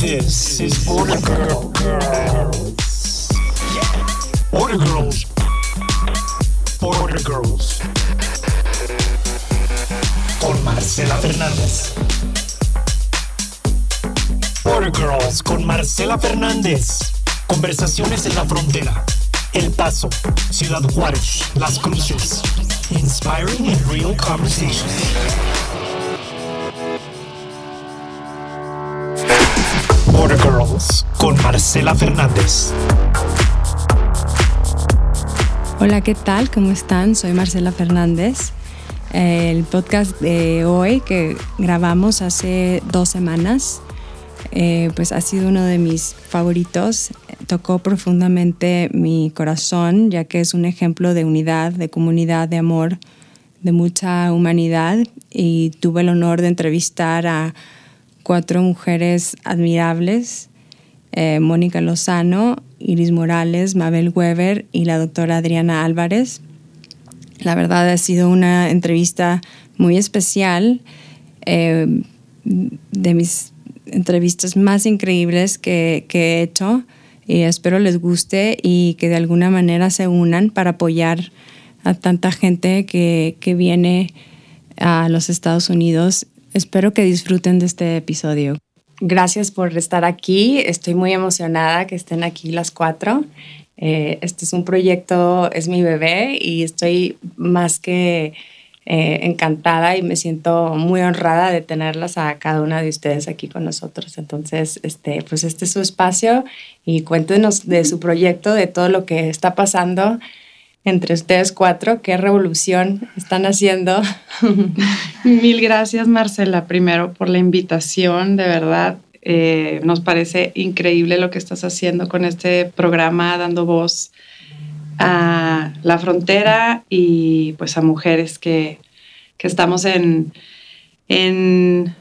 This is Border Girl Girls. Yeah. Border Girls. Border Girls. Con Marcela Fernández. Border Girls con Marcela Fernández. Conversaciones en la frontera. El Paso, Ciudad Juárez, Las Cruces. Inspiring and real conversations. Con Marcela Fernández. Hola, ¿qué tal? ¿Cómo están? Soy Marcela Fernández. El podcast de hoy que grabamos hace dos semanas, eh, pues ha sido uno de mis favoritos. Tocó profundamente mi corazón, ya que es un ejemplo de unidad, de comunidad, de amor, de mucha humanidad. Y tuve el honor de entrevistar a cuatro mujeres admirables, eh, Mónica Lozano, Iris Morales, Mabel Weber y la doctora Adriana Álvarez. La verdad ha sido una entrevista muy especial, eh, de mis entrevistas más increíbles que, he hecho y espero les guste y que de alguna manera se unan para apoyar a tanta gente que viene a los Estados Unidos. Espero que disfruten de este episodio. Gracias por estar aquí. Estoy muy emocionada que estén aquí las cuatro. Eh, este es un proyecto, es mi bebé y estoy más que eh, encantada y me siento muy honrada de tenerlas a cada una de ustedes aquí con nosotros. Entonces, este, pues este es su espacio y cuéntenos de su proyecto, de todo lo que está pasando entre ustedes cuatro. ¿Qué revolución están haciendo? Mil gracias, Marcela, primero por la invitación, de verdad. Eh, nos parece increíble lo que estás haciendo con este programa, dando voz a la frontera y pues a mujeres que, que estamos en, en,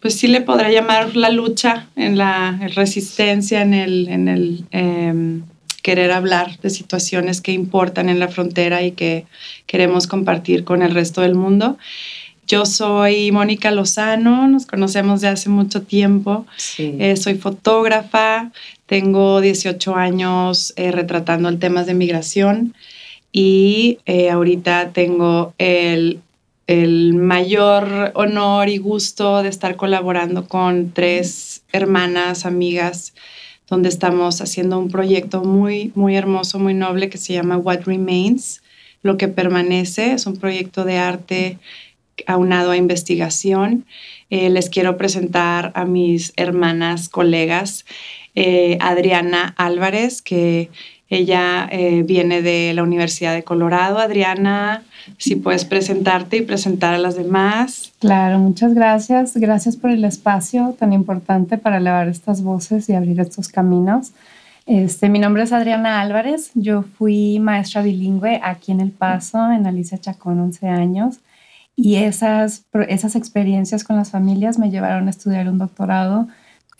pues sí le podrá llamar la lucha, en la resistencia, en el, en el eh, querer hablar de situaciones que importan en la frontera y que queremos compartir con el resto del mundo. Yo soy Mónica Lozano, nos conocemos de hace mucho tiempo. Sí. Eh, soy fotógrafa, tengo 18 años eh, retratando el temas de migración y eh, ahorita tengo el, el mayor honor y gusto de estar colaborando con tres hermanas, amigas, donde estamos haciendo un proyecto muy, muy hermoso, muy noble que se llama What Remains, lo que permanece. Es un proyecto de arte aunado a investigación. Eh, les quiero presentar a mis hermanas, colegas, eh, Adriana Álvarez, que ella eh, viene de la Universidad de Colorado. Adriana, si puedes presentarte y presentar a las demás. Claro, muchas gracias. Gracias por el espacio tan importante para elevar estas voces y abrir estos caminos. Este, mi nombre es Adriana Álvarez. Yo fui maestra bilingüe aquí en El Paso, en Alicia Chacón, 11 años. Y esas, esas experiencias con las familias me llevaron a estudiar un doctorado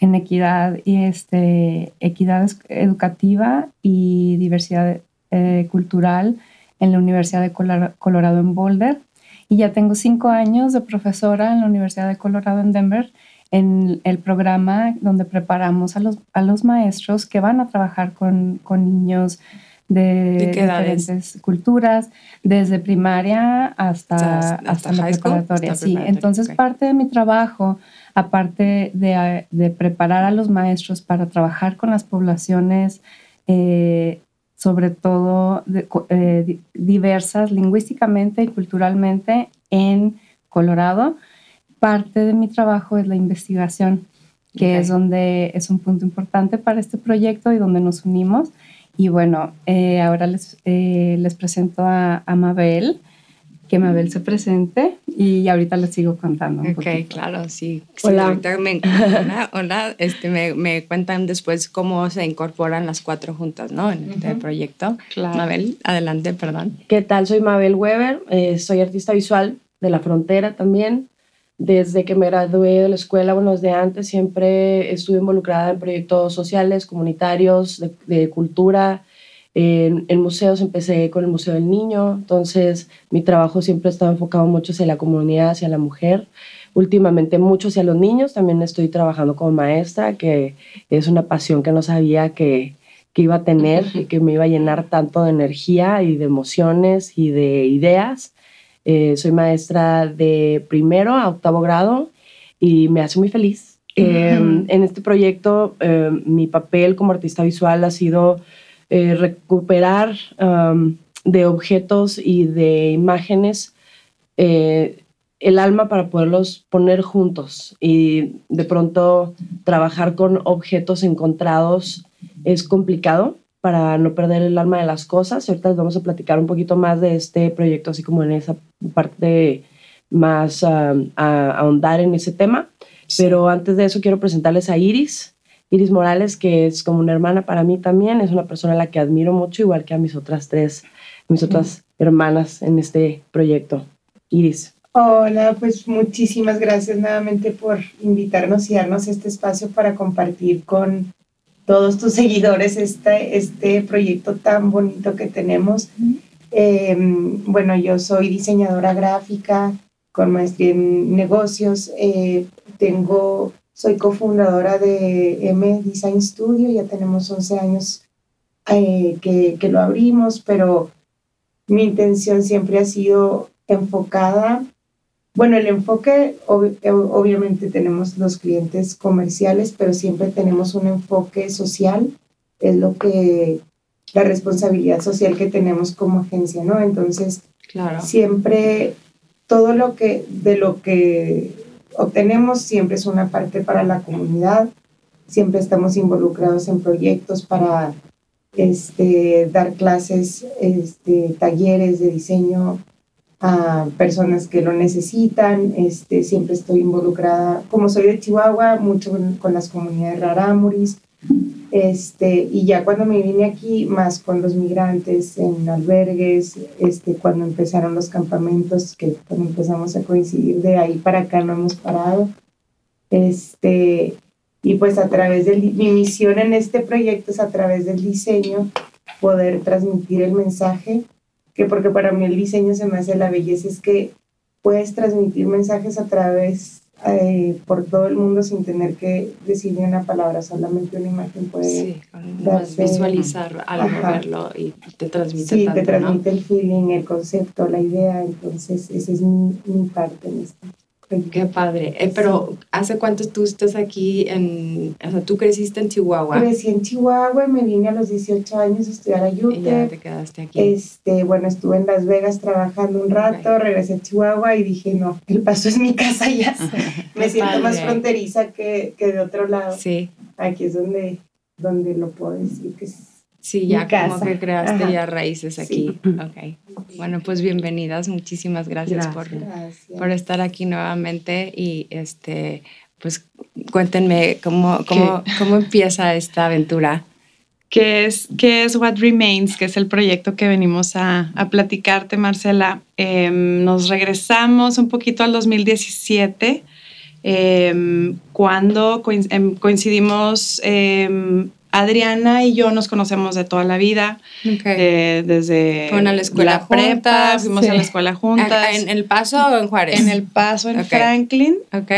en equidad y este, equidad educativa y diversidad eh, cultural en la Universidad de Colorado en Boulder. Y ya tengo cinco años de profesora en la Universidad de Colorado en Denver en el programa donde preparamos a los, a los maestros que van a trabajar con, con niños de, ¿De diferentes culturas, desde primaria hasta, hasta, hasta, hasta la preparatoria. Hasta sí, entonces okay. parte de mi trabajo aparte de, de, preparar a los maestros para trabajar con las poblaciones, eh, sobre todo de, eh, diversas lingüísticamente y culturalmente en Colorado, parte de mi trabajo es la investigación, que okay. es donde es un punto importante para este proyecto y donde nos unimos. Y bueno, eh, ahora les, les presento a, a Mabel que Mabel se presente y ahorita les sigo contando. Un ok, poquito. claro, sí. Hola. Sí, me, hola, hola este, me, me, cuentan después cómo se incorporan las cuatro juntas, ¿no? En este uh -huh. proyecto. Claro. Mabel, adelante, perdón. ¿Qué tal? Soy Mabel Weber, eh, soy artista visual de la frontera también. Desde que me gradué de la escuela, bueno, desde antes siempre estuve involucrada en proyectos sociales, comunitarios, de, de cultura, en, en, museos empecé con el Museo del Niño, entonces mi trabajo siempre estaba enfocado mucho hacia la comunidad, hacia la mujer. últimamente mucho hacia los niños. También estoy trabajando como maestra, que es una pasión que no sabía que, que iba a tener y que me iba a llenar tanto de energía y de emociones y de ideas. Eh, soy maestra de primero a octavo grado y me hace muy feliz. Em, en este proyecto, em, mi papel como artista visual ha sido eh, recuperar de objetos y de imágenes eh, el alma para poderlos poner juntos y de pronto trabajar con objetos encontrados es complicado para no perder el alma de las cosas. Ahorita les vamos a platicar un poquito más de este proyecto, así como en esa parte más a ahondar en ese tema. Pero antes de eso quiero presentarles a Iris. Iris Morales, que es como una hermana para mí también, es una persona a la que admiro mucho, igual que a mis otras tres, mis otras hermanas en este proyecto. Iris. Hola, pues muchísimas gracias nuevamente por invitarnos y darnos este espacio para compartir con todos tus seguidores este, este proyecto tan bonito que tenemos. Em, bueno, yo soy diseñadora gráfica con maestría en negocios. Eh, tengo, soy cofundadora de M Design Studio, ya tenemos 11 años eh, que, que lo abrimos, pero mi intención siempre ha sido enfocada bueno, el enfoque, obviamente tenemos los clientes comerciales, pero siempre tenemos un enfoque social, es lo que, la responsabilidad social que tenemos como agencia, ¿no? Entonces, claro. siempre todo lo que, de lo que obtenemos siempre es una parte para la comunidad, siempre estamos involucrados en proyectos para este, dar clases, este, talleres de diseño a personas que lo necesitan. Este, siempre estoy involucrada, como soy de Chihuahua, mucho con, las comunidades rarámuris. Este, y ya cuando me vine aquí, más con los migrantes en albergues, este, cuando empezaron los campamentos, que cuando empezamos a coincidir de ahí para acá no hemos parado. Este, y pues a través de mi misión en este proyecto es a través del diseño poder transmitir el mensaje que porque para mí el diseño se me hace la belleza, es que puedes transmitir mensajes a través, eh, por todo el mundo sin tener que decir una palabra, solamente una imagen puede sí, visualizar algo, verlo y te transmite Sí, te transmite el feeling, el concepto, la idea, entonces esa es mi, mi parte en esto. Qué padre. Eh, pero, ¿hace cuánto tú estás aquí en, o sea, tú creciste en Chihuahua? Crecí en Chihuahua y me vine a los 18 años a estudiar a UTEP. Y ya te quedaste aquí. Este, bueno, estuve en Las Vegas trabajando un rato, regresé a Chihuahua y dije, no, El Paso es mi casa ya. me siento más fronteriza que, que, de otro lado. Sí. Aquí es donde, donde lo puedo decir que es Sí, ya como que creaste ya raíces aquí. Ok. Bueno, pues bienvenidas. Muchísimas gracias, Por, por estar aquí nuevamente y este, pues cuéntenme cómo, cómo, cómo empieza esta aventura. ¿Qué es, ¿Qué es What Remains? Que es el proyecto que venimos a, a platicarte, Marcela. Em, nos regresamos un poquito al 2017, em, cuando em, coincidimos Adriana y yo nos conocemos de toda la vida, eh, desde Fueron a la escuela prepa, fuimos a la escuela juntas. ¿En El Paso o en Juárez? En El Paso, en Franklin.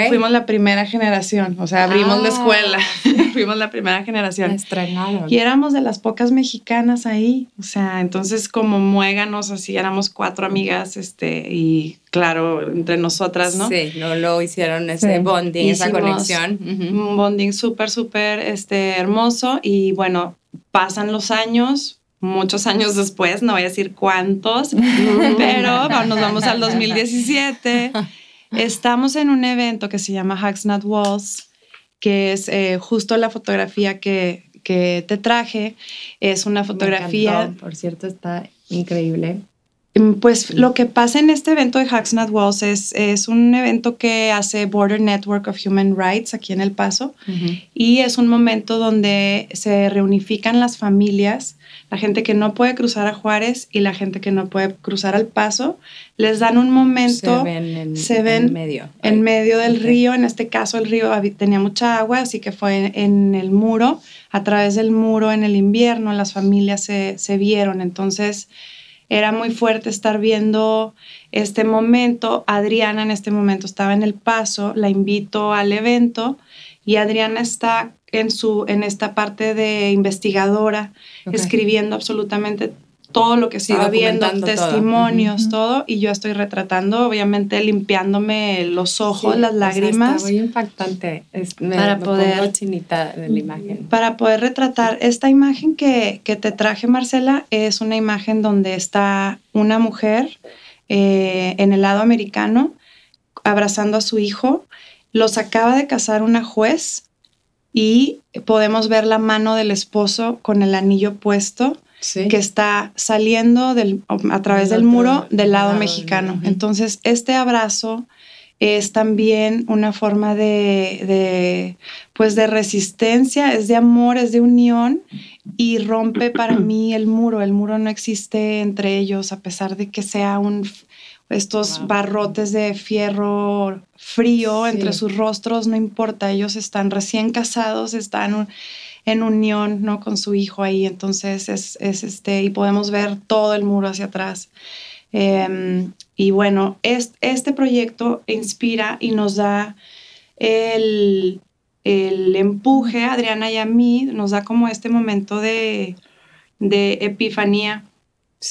Fuimos la primera generación, o sea, abrimos la ah. escuela, fuimos la primera generación. Estrenaron. Y éramos de las pocas mexicanas ahí, o sea, entonces como muéganos así, éramos cuatro amigas, este, y claro, entre nosotras, ¿no? Sí, no lo hicieron ese bonding, esa conexión. Un bonding súper, súper este, hermoso y bueno, pasan los años, muchos años después, no voy a decir cuántos, pero nos vamos al 2017. Estamos en un evento que se llama Hacks Not Walls, que es eh, justo la fotografía que, que te traje. Es una fotografía... por cierto, está increíble. Mm, pues lo que pasa en este evento de Hacks Not Walls es, es, un evento que hace Border Network of Human Rights aquí en El Paso y es un momento donde se reunifican las familias, la gente que no puede cruzar a Juárez y la gente que no puede cruzar al Paso, les dan un momento, se ven en, se ven en medio, en medio del río, en este caso el río tenía mucha agua, así que fue en, el muro, a través del muro en el invierno las familias se, se vieron, entonces era muy fuerte estar viendo este momento. Adriana en este momento estaba en el paso, la invito al evento y Adriana está en, su, en esta parte de investigadora, escribiendo absolutamente todo lo que estaba viendo, testimonios, todo. y yo estoy retratando, obviamente limpiándome los ojos, las lágrimas. muy impactante. para poder de la imagen. Para poder retratar esta imagen que, que, te traje, Marcela, es una imagen donde está una mujer eh, en el lado americano abrazando a su hijo. Los acaba de casar una juez y podemos ver la mano del esposo con el anillo puesto que está saliendo del, a través del muro del lado, mexicano. Entonces, este abrazo es también una forma de, pues de resistencia, es de amor, es de unión y rompe para mí el muro. El muro no existe entre ellos a pesar de que sea un estos barrotes de fierro frío entre sus rostros, no importa, ellos están recién casados, están en unión, ¿no? Con su hijo ahí. Entonces es, este, y podemos ver todo el muro hacia atrás. Em, y bueno, este proyecto inspira y nos da el, el empuje, a Adriana y a mí, nos da como este momento de, de epifanía,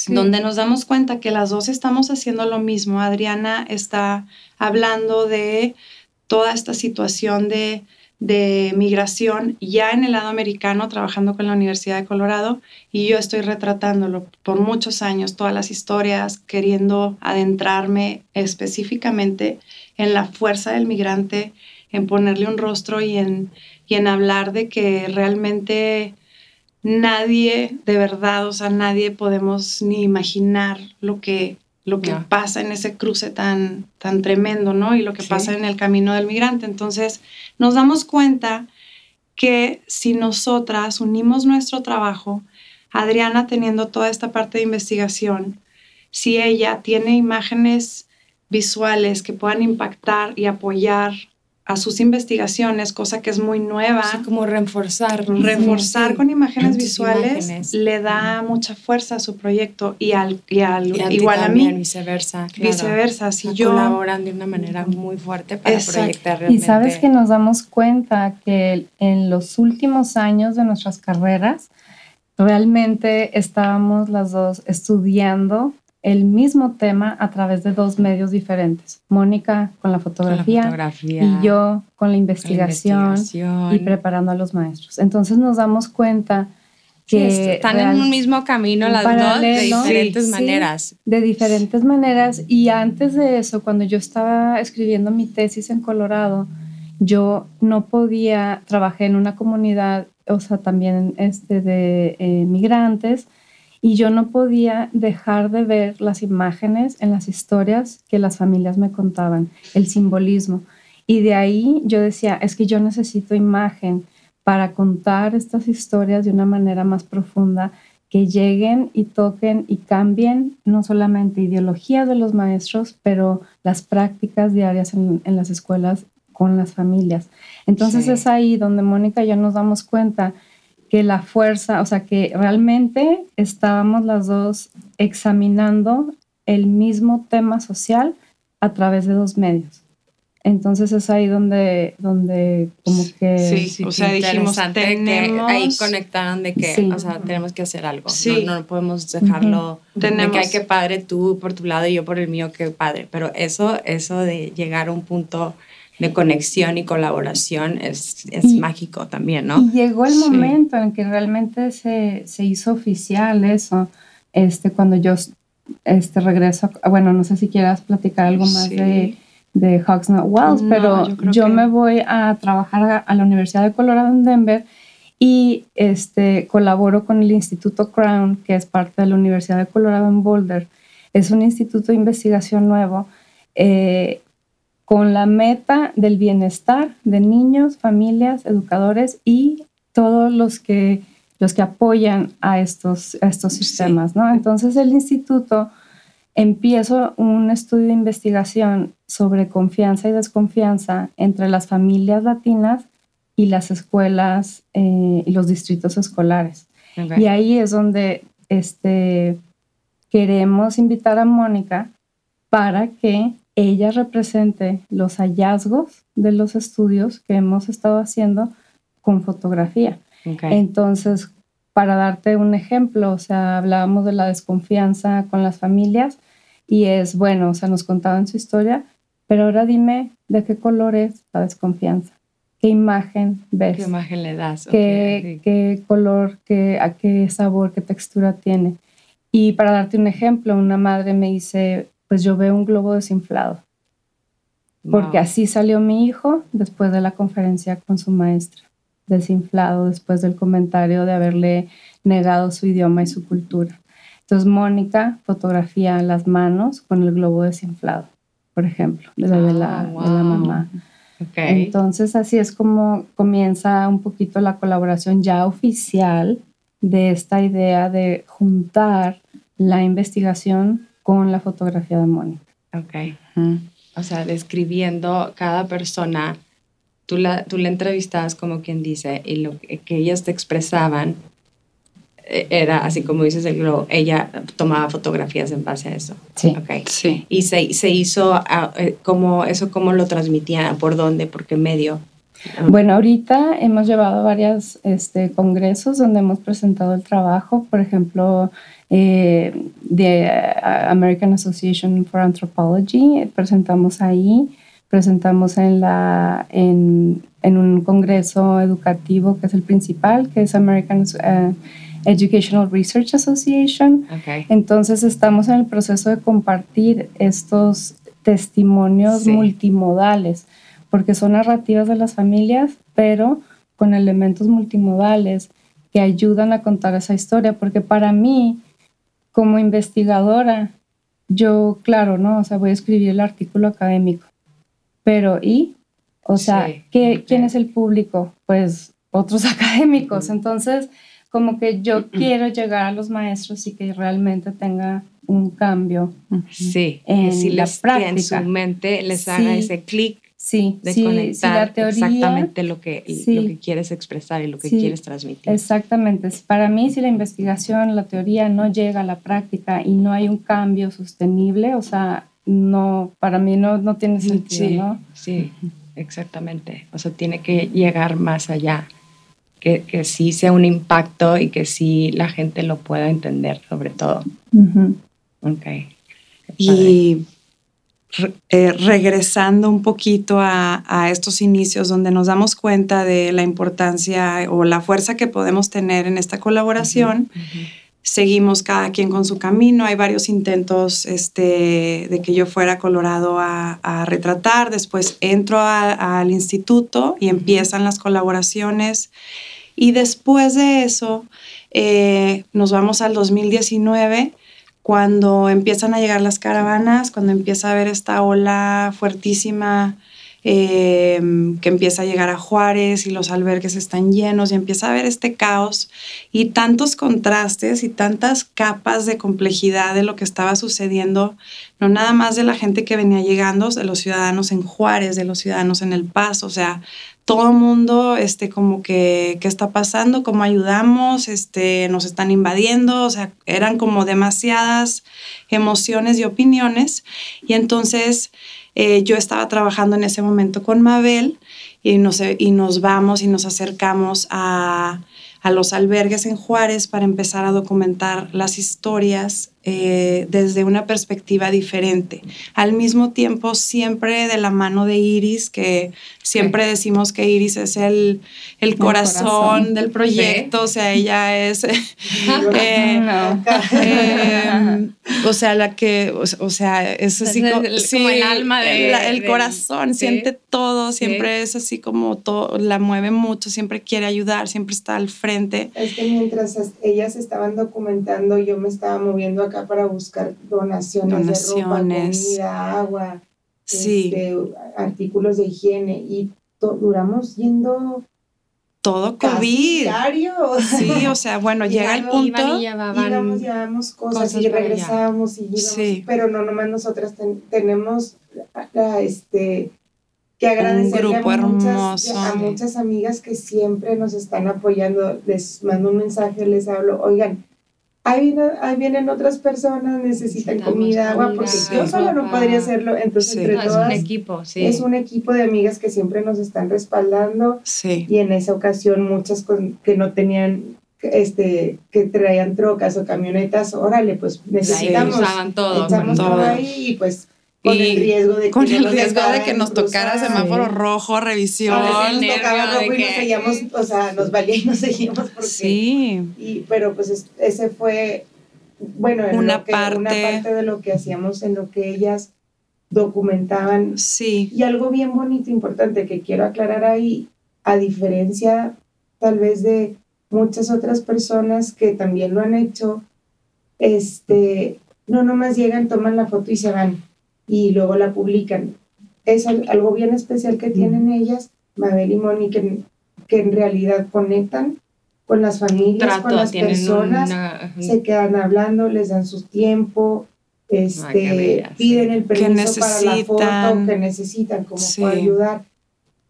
donde nos damos cuenta que las dos estamos haciendo lo mismo. Adriana está hablando de toda esta situación de de migración ya en el lado americano, trabajando con la Universidad de Colorado, y yo estoy retratándolo por muchos años, todas las historias, queriendo adentrarme específicamente en la fuerza del migrante, en ponerle un rostro y en, y en hablar de que realmente nadie, de verdad, o sea, nadie podemos ni imaginar lo que lo que pasa en ese cruce tan, tan tremendo, ¿no? Y lo que pasa en el camino del migrante. Entonces, nos damos cuenta que si nosotras unimos nuestro trabajo, Adriana teniendo toda esta parte de investigación, si ella tiene imágenes visuales que puedan impactar y apoyar a sus investigaciones, cosa que es muy nueva. como reforzar. Reforzar con imágenes visuales le da mucha fuerza a su proyecto y al, y al igual a mí. Viceversa. Viceversa. Si yo, colaboran de una manera muy fuerte para proyectar realmente. Y sabes que nos damos cuenta que en los últimos años de nuestras carreras, realmente estábamos las dos estudiando el mismo tema a través de dos medios diferentes. Mónica con la fotografía, y yo con la investigación, y preparando a los maestros. Entonces nos damos cuenta que están en un mismo camino las dos de diferentes maneras. de diferentes maneras. Y antes de eso, cuando yo estaba escribiendo mi tesis en Colorado, yo no podía, trabajé en una comunidad, o sea, también este, de eh, migrantes, y yo no podía dejar de ver las imágenes en las historias que las familias me contaban, el simbolismo. Y de ahí yo decía, es que yo necesito imagen para contar estas historias de una manera más profunda, que lleguen y toquen y cambien no solamente ideología de los maestros, pero las prácticas diarias en, las escuelas con las familias. Entonces es ahí donde Mónica y yo nos damos cuenta que la fuerza, o sea, que realmente estábamos las dos examinando el mismo tema social a través de dos medios. Entonces es ahí donde, donde como que... Sí, o sea, dijimos, tenemos... Que ahí conectaron de que, o sea, tenemos que hacer algo. Sí. No, no podemos dejarlo de que hay que padre tú por tu lado y yo por el mío, que padre. Pero eso, eso de llegar a un punto de conexión y colaboración es, es mágico también, ¿no? Y llegó el momento en que realmente se, se, hizo oficial eso, este, cuando yo este, regreso, bueno, no sé si quieras platicar algo más de, de Hawks Not Wells, pero yo, me voy a trabajar a, la Universidad de Colorado en Denver y este, colaboro con el Instituto Crown, que es parte de la Universidad de Colorado en Boulder. Es un instituto de investigación nuevo eh, con la meta del bienestar de niños, familias, educadores y todos los que, los que apoyan a estos, estos sistemas. ¿no? Entonces el instituto empieza un estudio de investigación sobre confianza y desconfianza entre las familias latinas y las escuelas eh, y los distritos escolares. Y ahí es donde este, queremos invitar a Mónica para que ella represente los hallazgos de los estudios que hemos estado haciendo con fotografía. Entonces, para darte un ejemplo, o sea, hablábamos de la desconfianza con las familias y es, bueno, o sea, nos contaban su historia, pero ahora dime de qué color es la desconfianza. ¿Qué imagen ves? ¿Qué imagen le das? ¿Qué, qué color, qué, a qué sabor, qué textura tiene? Y para darte un ejemplo, una madre me dice, pues yo veo un globo desinflado. Porque así salió mi hijo después de la conferencia con su maestra, desinflado después del comentario de haberle negado su idioma y su cultura. Entonces Mónica fotografía las manos con el globo desinflado, por ejemplo, de la, de la, ah, mamá. Entonces así es como comienza un poquito la colaboración ya oficial de esta idea de juntar la investigación con la fotografía de Mónica. Ok. O sea, describiendo cada persona, tú la, tú la entrevistabas como quien dice, y lo que, ellas te expresaban e, era así como dices el globo, ella tomaba fotografías en base a eso. Sí. Okay. sí. Y se, se hizo, eh, como, ¿eso cómo lo transmitía? ¿Por dónde? ¿Por qué medio? Bueno, ahorita hemos llevado varios este, congresos donde hemos presentado el trabajo, por ejemplo, eh, de American Association for Anthropology, presentamos ahí, presentamos en, la, en, en, un congreso educativo que es el principal, que es American uh, Educational Research Association. Entonces estamos en el proceso de compartir estos testimonios multimodales porque son narrativas de las familias, pero con elementos multimodales que ayudan a contar esa historia, porque para mí, como investigadora, yo, claro, ¿no? O sea, voy a escribir el artículo académico, pero ¿y? O sea, ¿qué, ¿quién es el público? Pues otros académicos. Entonces, como que yo quiero llegar a los maestros y que realmente tenga un cambio sí, en si la práctica. en su mente les haga ese clic Sí, de conectar exactamente lo que, lo que quieres expresar y lo que quieres transmitir. Exactamente. Para mí, si la investigación, la teoría no llega a la práctica y no hay un cambio sostenible, o sea, no, para mí no, no tiene sentido, sí, ¿no? Sí, exactamente. O sea, tiene que llegar más allá. Que, que sí sea un impacto y que sí la gente lo pueda entender, sobre todo. Ok. Y eh, regresando un poquito a, estos inicios donde nos damos cuenta de la importancia o la fuerza que podemos tener en esta colaboración. Seguimos cada quien con su camino. Hay varios intentos este, de que yo fuera Colorado a, retratar. Después entro al instituto y empiezan las colaboraciones. Y después de eso, eh, nos vamos al 2019 cuando empiezan a llegar las caravanas, cuando empieza a haber esta ola fuertísima em, que empieza a llegar a Juárez y los albergues están llenos y empieza a haber este caos y tantos contrastes y tantas capas de complejidad de lo que estaba sucediendo, no nada más de la gente que venía llegando, de los ciudadanos en Juárez, de los ciudadanos en El Paso, o sea, todo el mundo, este, como que, ¿qué está pasando? ¿Cómo ayudamos? Este, nos están invadiendo, o sea, eran como demasiadas emociones y opiniones. Y entonces eh, yo estaba trabajando en ese momento con Mabel y nos, y nos vamos y nos acercamos a, a los albergues en Juárez para empezar a documentar las historias eh, desde una perspectiva diferente. Al mismo tiempo, siempre de la mano de Iris, que siempre decimos que Iris es el, el, corazón, del proyecto, o sea, ella es, eh, eh, o sea, la que, o, sea, es así como, el alma de, el, corazón, siente todo, siempre es así como todo, la mueve mucho, siempre quiere ayudar, siempre está al frente. Es que mientras ellas estaban documentando, yo me estaba moviendo acá para buscar donaciones, de ropa, comida, agua, este, artículos de higiene y duramos yendo todo COVID. Diario. Sí, o sea, bueno, llega el punto. Y íbamos, llevamos cosas, y regresábamos y íbamos, pero no nomás nosotras tenemos este que agradecerle a muchas, a muchas amigas que siempre nos están apoyando. Les mando un mensaje, les hablo, oigan, ahí, ahí vienen otras personas, necesitan comida, agua, porque yo solo no podría hacerlo. Entonces, entre todas. Es un equipo, sí. Es un equipo de amigas que siempre nos están respaldando. Sí. Y en esa ocasión, muchas que no tenían este, que traían trocas o camionetas, órale, pues necesitamos. usaban todo. Echamos todo ahí y pues con el riesgo de que, con el riesgo de que nos tocara semáforo rojo, revisión. Nos tocaba rojo y nos seguíamos, o sea, nos valía y nos seguíamos porque, sí. Y, pero pues ese fue, bueno, una, parte, una parte de lo que hacíamos en lo que ellas documentaban. Sí. Y algo bien bonito, importante que quiero aclarar ahí, a diferencia tal vez de muchas otras personas que también lo han hecho, este, no nomás llegan, toman la foto y se van y luego la publican. Es algo bien especial que tienen ellas, Mabel y Moni, que, que en realidad conectan con las familias, con las personas, se quedan hablando, les dan su tiempo, este, piden el permiso para la foto que necesitan, como puedo ayudar.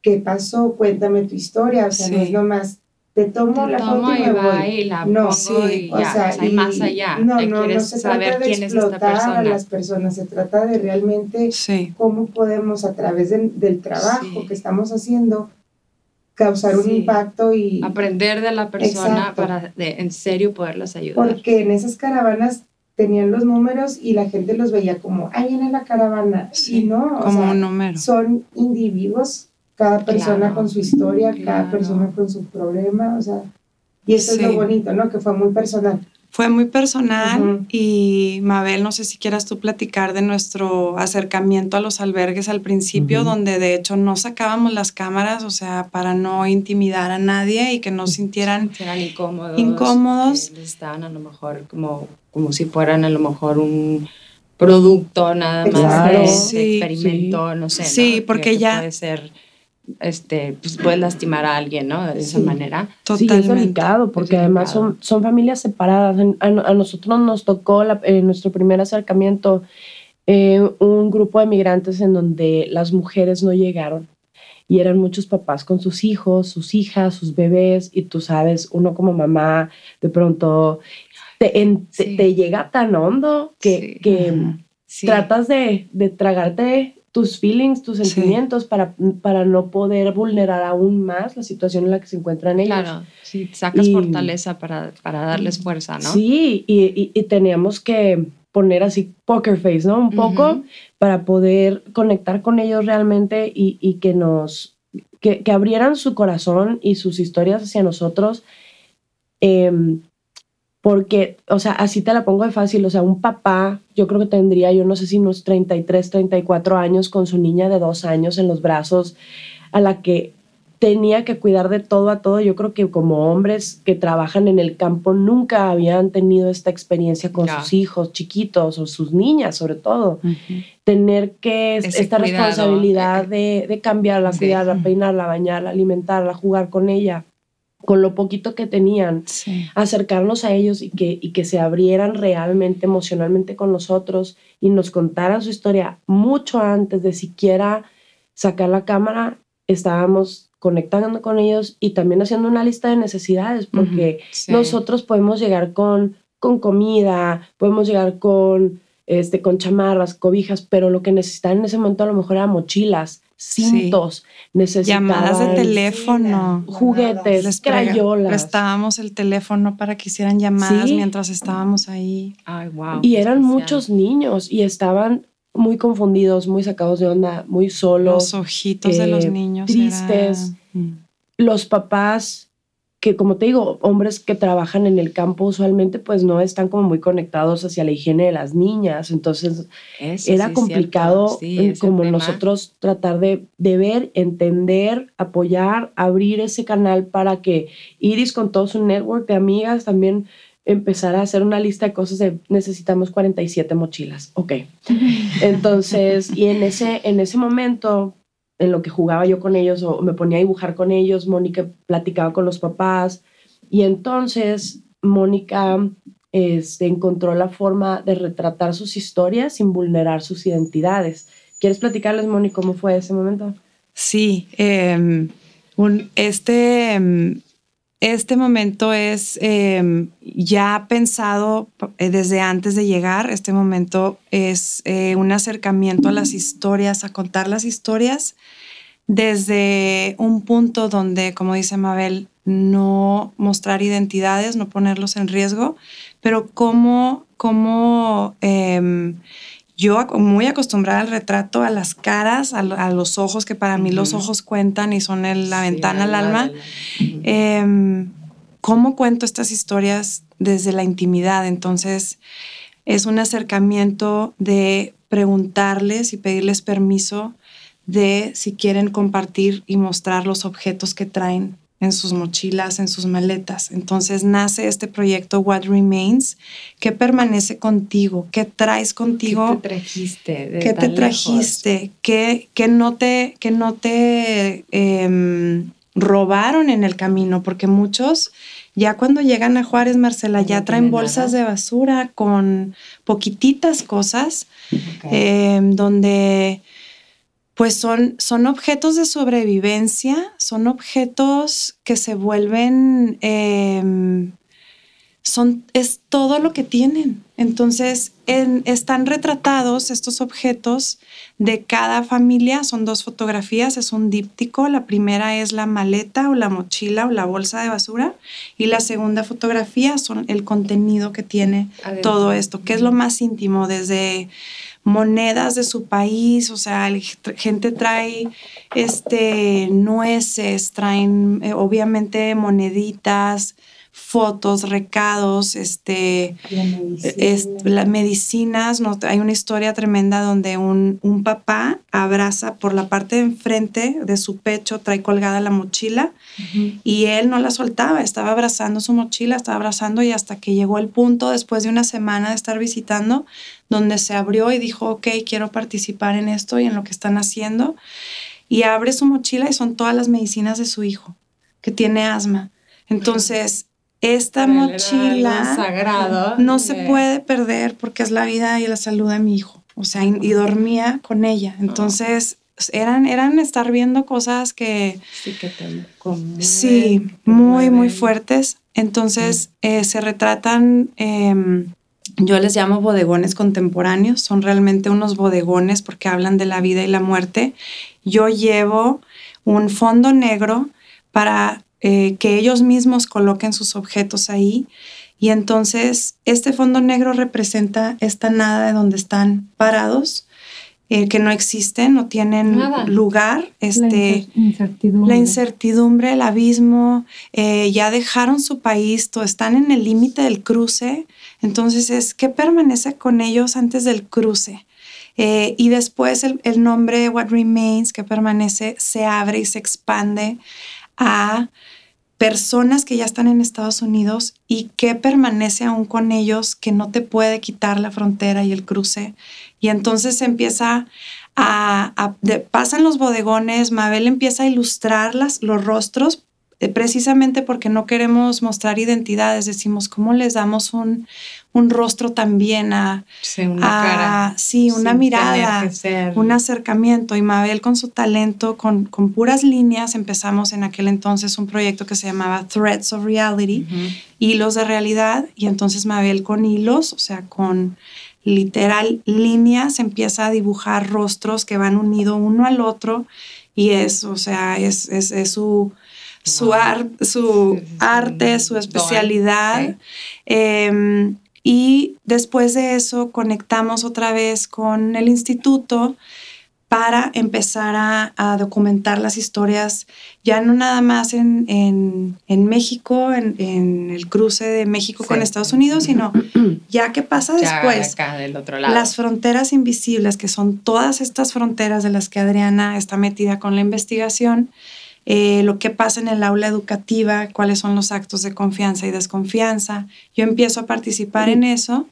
¿Qué pasó? Cuéntame tu historia, o sea, no es nomás te tomo la foto y, me voy. Y la no, sí, y ya, o sea, hay más allá. No, no, no se trata de explotar a las personas, se trata de realmente cómo podemos a través del trabajo que estamos haciendo causar un impacto y aprender de la persona para de, en serio poderlas ayudar. Porque en esas caravanas tenían los números y la gente los veía como, ahí viene la caravana. y no, como un número. son individuos cada persona con su historia, cada persona con su problema, o sea, y eso es lo bonito, ¿no? Que fue muy personal. Fue muy personal y Mabel, no sé si quieras tú platicar de nuestro acercamiento a los albergues al principio, donde de hecho no sacábamos las cámaras, o sea, para no intimidar a nadie y que no sintieran incómodos. incómodos. estaban a lo mejor como, como si fueran a lo mejor un producto nada más de, experimento, no sé. Sí, porque ya... puede ser este, pues puedes lastimar a alguien, ¿no? De esa manera. Totalmente. Sí, es delicado, porque además son, son familias separadas. A, nosotros nos tocó en nuestro primer acercamiento eh, un grupo de migrantes en donde las mujeres no llegaron y eran muchos papás con sus hijos, sus hijas, sus bebés, y tú sabes, uno como mamá de pronto te, te, llega tan hondo que, que tratas de, de tragarte tus feelings, tus sentimientos para, para no poder vulnerar aún más la situación en la que se encuentran ellos. Claro, sí, sacas fortaleza para, para, darles fuerza, ¿no? Sí, y, y, teníamos que poner así poker face, ¿no? Un poco para poder conectar con ellos realmente y, y que nos, que, que, abrieran su corazón y sus historias hacia nosotros. Eh, porque, o sea, así te la pongo de fácil, o sea, un papá, yo creo que tendría, yo no sé si unos 33, 34 años con su niña de dos años en los brazos, a la que tenía que cuidar de todo a todo. Yo creo que como hombres que trabajan en el campo nunca habían tenido esta experiencia con sus hijos chiquitos o sus niñas sobre todo. Tener que esta responsabilidad de, de cambiarla, cuidarla, peinarla, bañarla, alimentarla, jugar con ella con lo poquito que tenían, acercarnos a ellos y que, y que se abrieran realmente emocionalmente con nosotros y nos contaran su historia mucho antes de siquiera sacar la cámara, estábamos conectando con ellos y también haciendo una lista de necesidades, porque nosotros podemos llegar con, con comida, podemos llegar con, este, con chamarras, cobijas, pero lo que necesitaban en ese momento a lo mejor eran mochilas, cintos, llamadas de teléfono, juguetes, les crayolas. Prestábamos el teléfono para que hicieran llamadas mientras estábamos ahí. Ay, wow. Y eran muchos niños y estaban muy confundidos, muy sacados de onda, muy solos. Los ojitos de los eh, niños. Tristes. Mm. Los papás que como te digo, hombres que trabajan en el campo usualmente pues no están como muy conectados hacia la higiene de las niñas, entonces era complicado como nosotros tratar de, de, ver, entender, apoyar, abrir ese canal para que Iris con todo su network de amigas también empezara a hacer una lista de cosas de necesitamos 47 mochilas, ok. Entonces, y en ese, en ese momento en lo que jugaba yo con ellos o me ponía a dibujar con ellos, Mónica platicaba con los papás y entonces Mónica este, encontró la forma de retratar sus historias sin vulnerar sus identidades. ¿Quieres platicarles, Mónica, cómo fue ese momento? Sí, em, este, em, este momento es em, ya pensado eh, desde antes de llegar. Este momento es eh, un acercamiento a las historias, a contar las historias desde un punto donde, como dice Mabel, no mostrar identidades, no ponerlos en riesgo, pero cómo, cómo em, yo muy acostumbrada al retrato, a las caras, a, los ojos, que para mí los ojos cuentan y son la ventana al alma. Em, ¿Cómo cuento estas historias desde la intimidad? Entonces, es un acercamiento de preguntarles y pedirles permiso de si quieren compartir y mostrar los objetos que traen en sus mochilas, en sus maletas. Entonces nace este proyecto What Remains, ¿qué permanece contigo? ¿Qué traes contigo? ¿Qué te trajiste? ¿Qué te trajiste? ¿Qué, no te, que no te em, robaron en el camino? Porque muchos ya cuando llegan a Juárez, Marcela, ya traen bolsas de basura con poquititas cosas, em, donde pues son, son objetos de sobrevivencia, son objetos que se vuelven, em, son, es todo lo que tienen. Entonces, están retratados estos objetos de cada familia, son dos fotografías, es un díptico, la primera es la maleta o la mochila o la bolsa de basura. Y la segunda fotografía son el contenido que tiene todo esto, que es lo más íntimo, desde monedas de su país, o sea, gente trae este, nueces, traen eh, obviamente moneditas, fotos, recados, este, las medicinas. No, hay una historia tremenda donde un, un, papá abraza por la parte de enfrente de su pecho, trae colgada la mochila y él no la soltaba, estaba abrazando su mochila, estaba abrazando y hasta que llegó el punto, después de una semana de estar visitando, donde se abrió y dijo, ok, quiero participar en esto y en lo que están haciendo. Y abre su mochila y son todas las medicinas de su hijo, que tiene asma. Entonces, esta mochila sagrado no se puede perder porque es la vida y la salud de mi hijo. O sea, y, dormía con ella. Entonces, eran, eran estar viendo cosas que... Sí, que Sí, muy, muy fuertes. Entonces, eh, se retratan, em, yo les llamo bodegones contemporáneos, son realmente unos bodegones porque hablan de la vida y la muerte. Yo llevo un fondo negro para eh, que ellos mismos coloquen sus objetos ahí. Y entonces este fondo negro representa esta nada de donde están parados, eh, que no existen, no tienen lugar. Este, la incertidumbre. La incertidumbre, el abismo, eh, ya dejaron su país, están en el límite del cruce. Entonces es, ¿qué permanece con ellos antes del cruce? y después el, el nombre What Remains, que permanece, se abre y se expande a personas que ya están en Estados Unidos y que permanece aún con ellos, que no te puede quitar la frontera y el cruce. Y entonces empieza a, pasan los bodegones, Mabel empieza a ilustrar las, los rostros eh, precisamente porque no queremos mostrar identidades, decimos, ¿cómo les damos un, un rostro también a... Sí, una cara. Sí, una mirada, un acercamiento. Y Mabel con su talento, con, con, puras líneas, empezamos en aquel entonces un proyecto que se llamaba Threads of Reality, hilos de realidad, y entonces Mabel con hilos, o sea, con literal líneas, empieza a dibujar rostros que van unidos uno al otro, y es, o sea, es, es, es su su, su arte, su especialidad. Em, y después de eso conectamos otra vez con el instituto para empezar a, documentar las historias, ya no nada más en, en, México, en, el cruce de México con Estados Unidos, sino ya que pasa después. del otro lado. Las fronteras invisibles, que son todas estas fronteras de las que Adriana está metida con la investigación, eh, lo que pasa en el aula educativa, cuáles son los actos de confianza y desconfianza. Yo empiezo a participar en eso.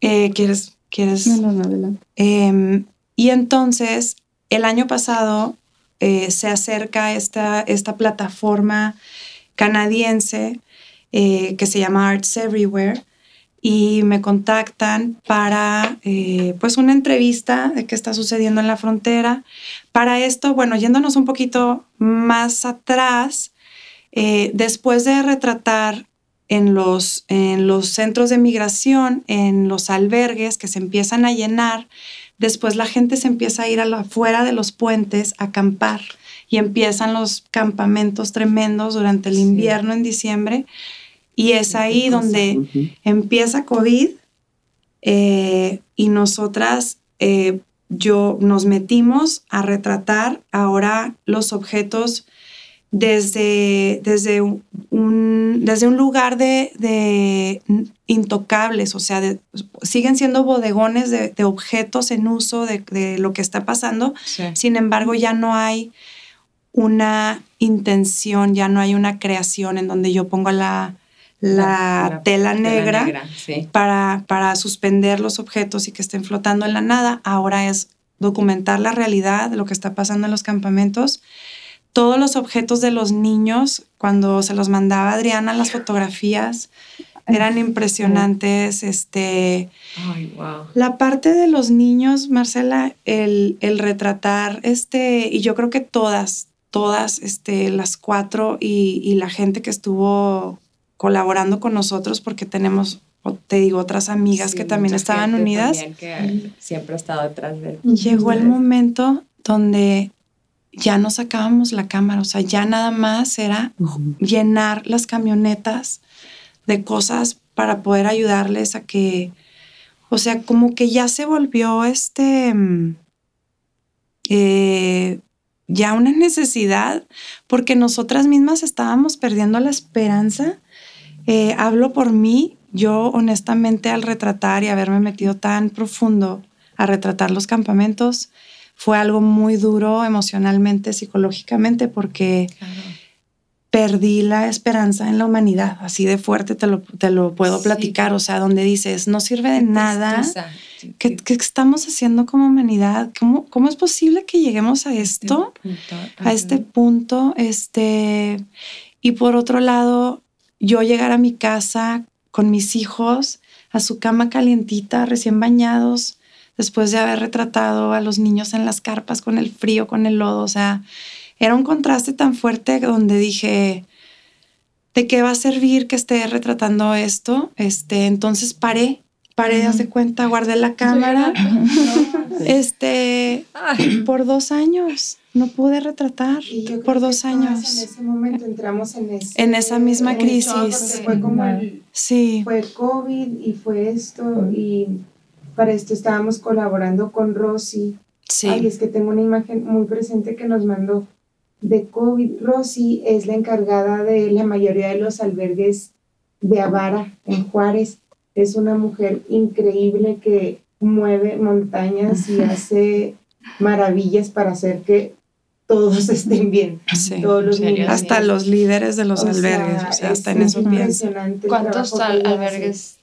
Eh, ¿Quieres? quieres? No, no, adelante. Em, y entonces, el año pasado eh, se acerca esta, esta plataforma canadiense que se llama Arts Everywhere, y me contactan para eh, pues una entrevista de qué está sucediendo en la frontera. Para esto, bueno, yéndonos un poquito más atrás, eh, después de retratar en los, en los centros de migración, en los albergues que se empiezan a llenar, después la gente se empieza a ir a la, afuera de los puentes a acampar y empiezan los campamentos tremendos durante el invierno en diciembre y es ahí donde empieza COVID eh, y nosotras, eh, yo, nos metimos a retratar ahora los objetos desde, desde, un, desde un lugar de, intocables, o sea, siguen siendo bodegones de, objetos en uso de, lo que está pasando, sin embargo ya no hay una intención, ya no hay una creación en donde yo pongo la, la, tela negra, para, para suspender los objetos y que estén flotando en la nada. Ahora es documentar la realidad de lo que está pasando en los campamentos. Todos los objetos de los niños, cuando se los mandaba Adriana las fotografías, eran impresionantes. Este, La parte de los niños, Marcela, el, el, retratar, este, y yo creo que todas, todas, este, las cuatro y, y la gente que estuvo colaborando con nosotros porque tenemos, te digo, otras amigas que también estaban unidas. que siempre ha estado detrás de Llegó el momento donde ya no sacábamos la cámara, o sea, ya nada más era llenar las camionetas de cosas para poder ayudarles a que, o sea, como que ya se volvió este, mm, eh, ya una necesidad, porque nosotras mismas estábamos perdiendo la esperanza eh, hablo por mí, yo honestamente al retratar y haberme metido tan profundo a retratar los campamentos, fue algo muy duro emocionalmente, psicológicamente, porque perdí la esperanza en la humanidad, así de fuerte te lo, te lo puedo platicar, o sea, donde dices, no sirve de nada, ¿qué, estamos haciendo como humanidad? ¿Cómo, ¿Cómo es posible que lleguemos a esto, a este punto? Este, y por otro lado, yo llegar a mi casa con mis hijos, a su cama calientita, recién bañados, después de haber retratado a los niños en las carpas con el frío, con el lodo, o sea, era un contraste tan fuerte donde dije, ¿de qué va a servir que esté retratando esto? Este, entonces paré, paré, uh de cuenta, guardé la cámara, este, por dos años no pude retratar por dos años. En ese momento entramos en, en esa misma crisis. Fue como sí. fue COVID y fue esto y para esto estábamos colaborando con Rosy. Sí. Ay, es que tengo una imagen muy presente que nos mandó de COVID. Rosy es la encargada de la mayoría de los albergues de Avara en Juárez. Es una mujer increíble que mueve montañas y hace maravillas para hacer que todos estén bien. Todos los hasta los líderes de los albergues, o sea, hasta en eso pienso. ¿Cuántos albergues?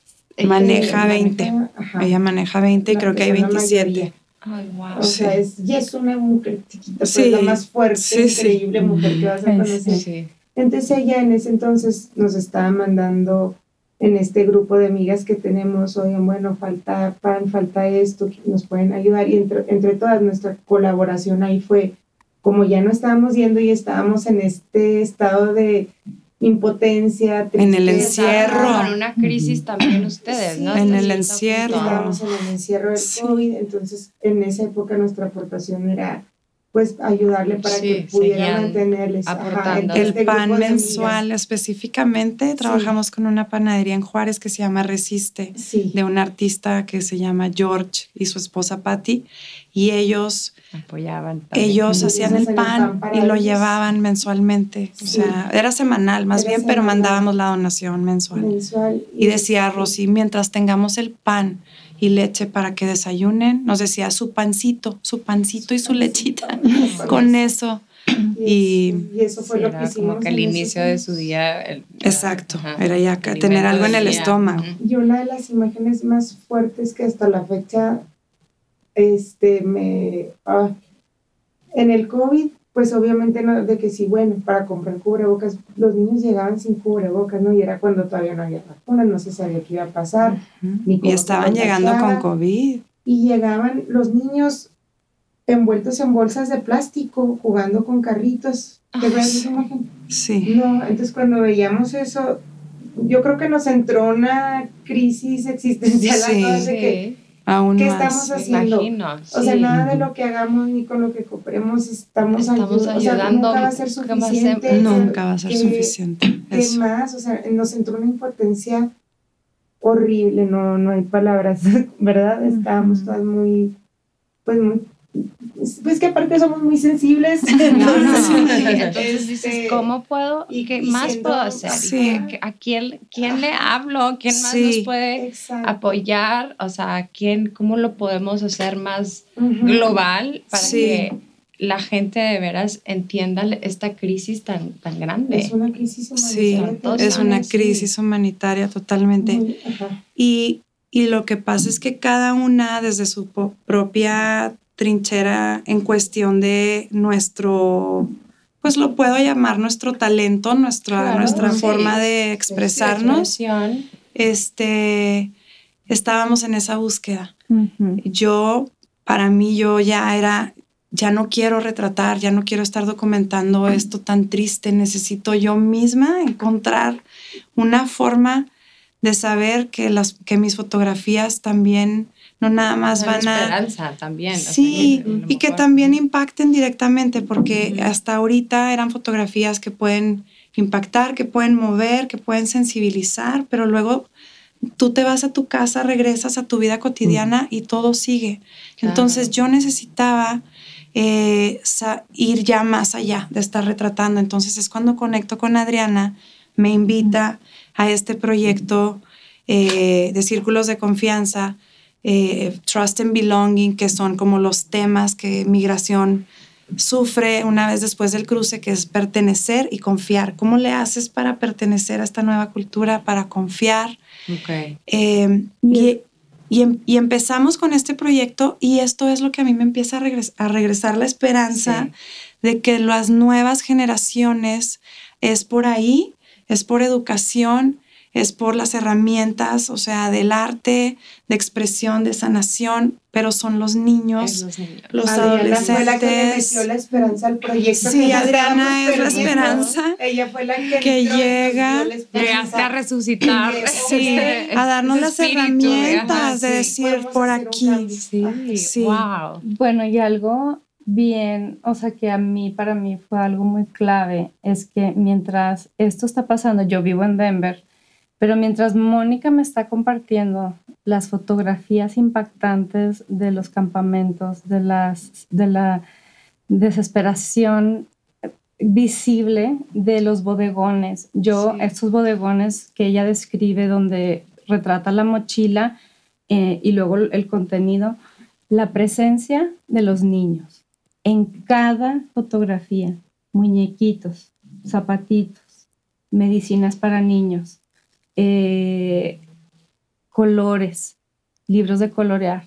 Maneja 20. Ella maneja 20 y creo que hay 27. Ay, wow. O sea, es, y es una mujer chiquita, pues la más fuerte, increíble mujer que vas a conocer. Entonces ella en ese entonces nos estaba mandando en este grupo de amigas que tenemos, oigan, bueno, falta pan, falta esto, nos pueden ayudar. Y entre, entre todas nuestra colaboración ahí fue, como ya no estábamos yendo y estábamos en este estado de impotencia, en el encierro, en una crisis también ustedes, ¿no? En el encierro. Estábamos en el encierro del COVID, entonces en esa época nuestra aportación era pues ayudarle para que pudiera mantenerles el, este pan mensual específicamente trabajamos con una panadería en Juárez que se llama Resiste de un artista que se llama George y su esposa Patty y ellos apoyaban ellos hacían el pan, y lo llevaban mensualmente o sea era semanal más bien pero mandábamos la donación mensual, mensual y, decía Rosy mientras tengamos el pan y leche para que desayunen. Nos decía su pancito, su pancito y su lechita. Con eso. Y, eso fue lo que como que el inicio de su día. exacto, era ya tener algo en el estómago. Y una de las imágenes más fuertes que hasta la fecha este, me. Ah, en el COVID pues obviamente no, de que sí, bueno, para comprar cubrebocas, los niños llegaban sin cubrebocas, ¿no? Y era cuando todavía no había vacuna, no se sabía qué iba a pasar. y estaban llegando con COVID. Y llegaban los niños envueltos en bolsas de plástico, jugando con carritos. ¿Te de esa imagen? Sí. No, entonces cuando veíamos eso, yo creo que nos entró una crisis existencial Sí. de que, Aún ¿qué más. estamos haciendo? imagino. O sea, nada de lo que hagamos ni con lo que compremos estamos, Estamos ayu- o sea, ayudando, nunca va a ser suficiente. Nunca va a ser que- suficiente. ¿Qué más? O sea, nos entró una impotencia horrible, no, no hay palabras, ¿verdad? Estábamos Ujú. todas muy, pues muy, pues que aparte somos muy sensibles. Entonces, sí, entonces este, dices, ¿cómo puedo? y- ¿Qué y más siendo- puedo hacer? ¿Y Sí. ¿A quién, quién le hablo? ¿Quién más Sí. nos puede Exacto. apoyar? O sea, ¿quién, ¿cómo lo podemos hacer más Ujú. global para Sí. que la gente de veras entienda esta crisis tan, tan grande? Es una crisis Sí, humanitaria. todos es una sí. crisis humanitaria totalmente. Muy-. Y, y lo que pasa es que cada una desde su propia trinchera en cuestión de nuestro, pues lo puedo llamar nuestro talento, nuestra, Claro, nuestra sí. forma de expresarnos, este, estábamos en esa búsqueda. Yo, para mí, yo ya era, ya no quiero retratar, ya no quiero estar documentando esto tan triste, necesito yo misma encontrar una forma de saber que, las, que mis fotografías también no nada más van a... esperanza también. o sea, Sí, y que también impacten directamente, porque hasta ahorita eran fotografías que pueden impactar, que pueden mover, que pueden sensibilizar, pero luego tú te vas a tu casa, regresas a tu vida cotidiana y todo sigue. Claro. Entonces yo necesitaba eh, ir ya más allá de estar retratando. Entonces es cuando conecto con Adriana, me invita a este proyecto eh, de círculos de confianza, eh, Trust and Belonging, que son como los temas que migración sufre una vez después del cruce, que es pertenecer y confiar. ¿Cómo le haces para pertenecer a esta nueva cultura, para confiar? Eh, y, y em- y empezamos con este proyecto y esto es lo que a mí me empieza a, regres- a regresar la esperanza Sí. de que las nuevas generaciones es por ahí, es por educación, es por las herramientas, o sea, del arte, de expresión, de sanación, pero son los niños, Es los niños. los Adriana fue la que le metió la esperanza al proyecto. Sí, que Adriana es la esperanza Ella fue la que, que llega-. Llegaste a resucitar. Sí, a darnos las espíritu, herramientas ajá, de sí. decir Podemos por aquí. Sí, Sí. wow. Bueno, y algo bien, o sea, que a mí, para mí fue algo muy clave, es que mientras esto está pasando, yo vivo en Denver, pero mientras Mónica me está compartiendo las fotografías impactantes de los campamentos, de, las, de la desesperación visible de los bodegones. Yo, Sí. estos bodegones que ella describe donde retrata la mochila eh, y luego el contenido, la presencia de los niños en cada fotografía, muñequitos, zapatitos, medicinas para niños, eh, colores, libros de colorear.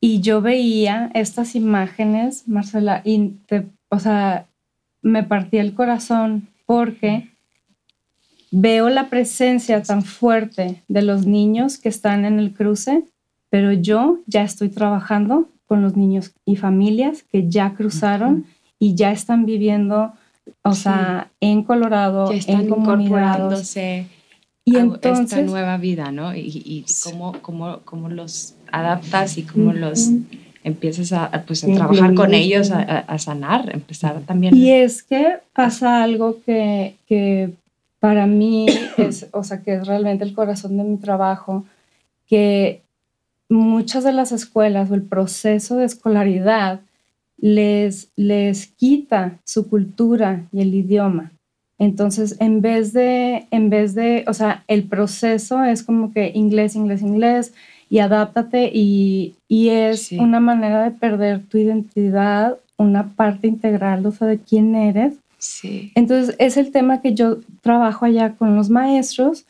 Y yo veía estas imágenes, Marcela, y te- o sea, me partía el corazón porque veo la presencia tan fuerte de los niños que están en el cruce, pero yo ya estoy trabajando con los niños y familias que ya cruzaron y ya están viviendo, o Sí. sea, en Colorado, Ya están en comunidades. Y a esta entonces, nueva vida, ¿no? Y, y- y cómo, cómo, cómo los adaptas y cómo los empiezas a, pues, a trabajar con ellos, a- a sanar, empezar también. Y es que pasa algo que, que para mí es, o sea, que es realmente el corazón de mi trabajo, que muchas de las escuelas o el proceso de escolaridad les, les quita su cultura y el idioma. Entonces, en vez de, en vez de, o sea, el proceso es como que inglés, inglés, inglés, y adáptate, y, y es Sí. una manera de perder tu identidad, una parte integral, o sea, de quién eres. Sí. Entonces, es el tema que yo trabajo allá con los maestros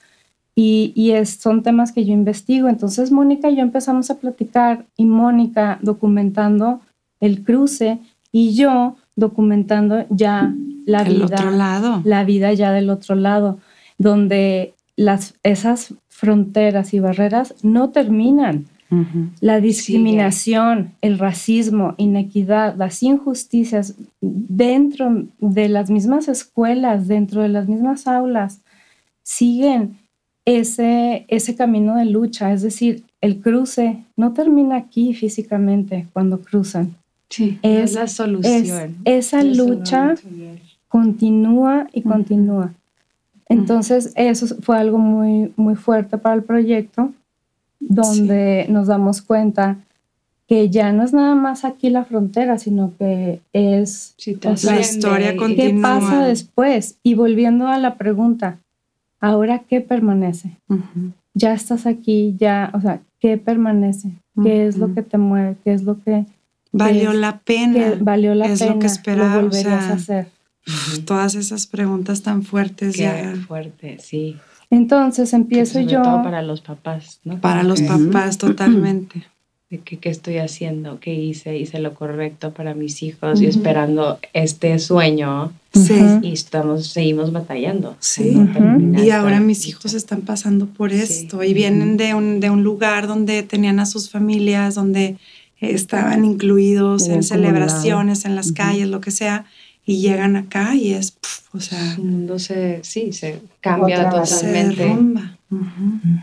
y, y es, son temas que yo investigo. Entonces, Mónica y yo empezamos a platicar y Mónica documentando el cruce y yo documentando ya la El vida otro lado. la vida ya del otro lado, donde las, esas fronteras y barreras no terminan. La discriminación, el racismo, inequidad, las injusticias dentro de las mismas escuelas, dentro de las mismas aulas, siguen ese, ese camino de lucha. Es decir, el cruce no termina aquí físicamente cuando cruzan. Sí, es, la solución. esa lucha continúa y continúa. Entonces, eso fue algo muy, muy fuerte para el proyecto donde nos damos cuenta que ya no es nada más aquí la frontera, sino que es la historia continúa. ¿Qué pasa después? Y volviendo a la pregunta, ¿ahora qué permanece? Ya estás aquí, ya, o sea, ¿qué permanece? ¿Qué es lo que te mueve? ¿Qué es lo que... Valió la pena. valió la es pena. lo que esperaba. Lo volverías a hacer. Todas esas preguntas tan fuertes Qué ya. fuerte, sí. Entonces empiezo Sobre yo. Todo para los papás, ¿no? Para los papás, totalmente. De que, ¿Qué estoy haciendo? ¿Qué hice? Hice lo correcto para mis hijos y esperando este sueño. Sí. Y estamos, seguimos batallando. Sí. No Y ahora mis hijos están pasando por Sí. esto y vienen de un, de un lugar donde tenían a sus familias, donde estaban incluidos En celebraciones, en las calles, lo que sea, y llegan acá y es, pf, o sea, Su mundo se, sí, se cambia Otra vez. se totalmente. derrumba.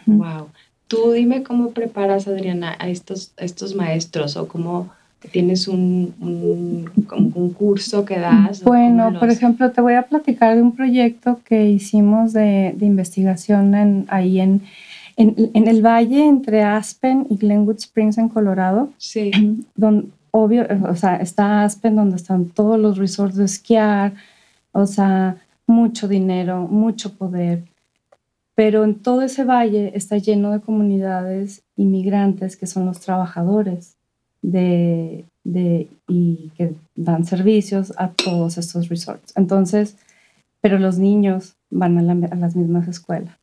Wow. Tú dime cómo preparas, Adriana, a estos, a estos maestros o cómo tienes un, un, un curso que das. Bueno, cómo por los- ejemplo, te voy a platicar de un proyecto que hicimos de, de investigación en- ahí en, en, en el valle entre Aspen y Glenwood Springs en Colorado, Sí, donde obvio, o sea, está Aspen donde están todos los resorts de esquiar, o sea, mucho dinero, mucho poder. Pero en todo ese valle está lleno de comunidades inmigrantes que son los trabajadores de, de, y que dan servicios a todos estos resorts. Entonces, pero los niños van a, la- a las mismas escuelas.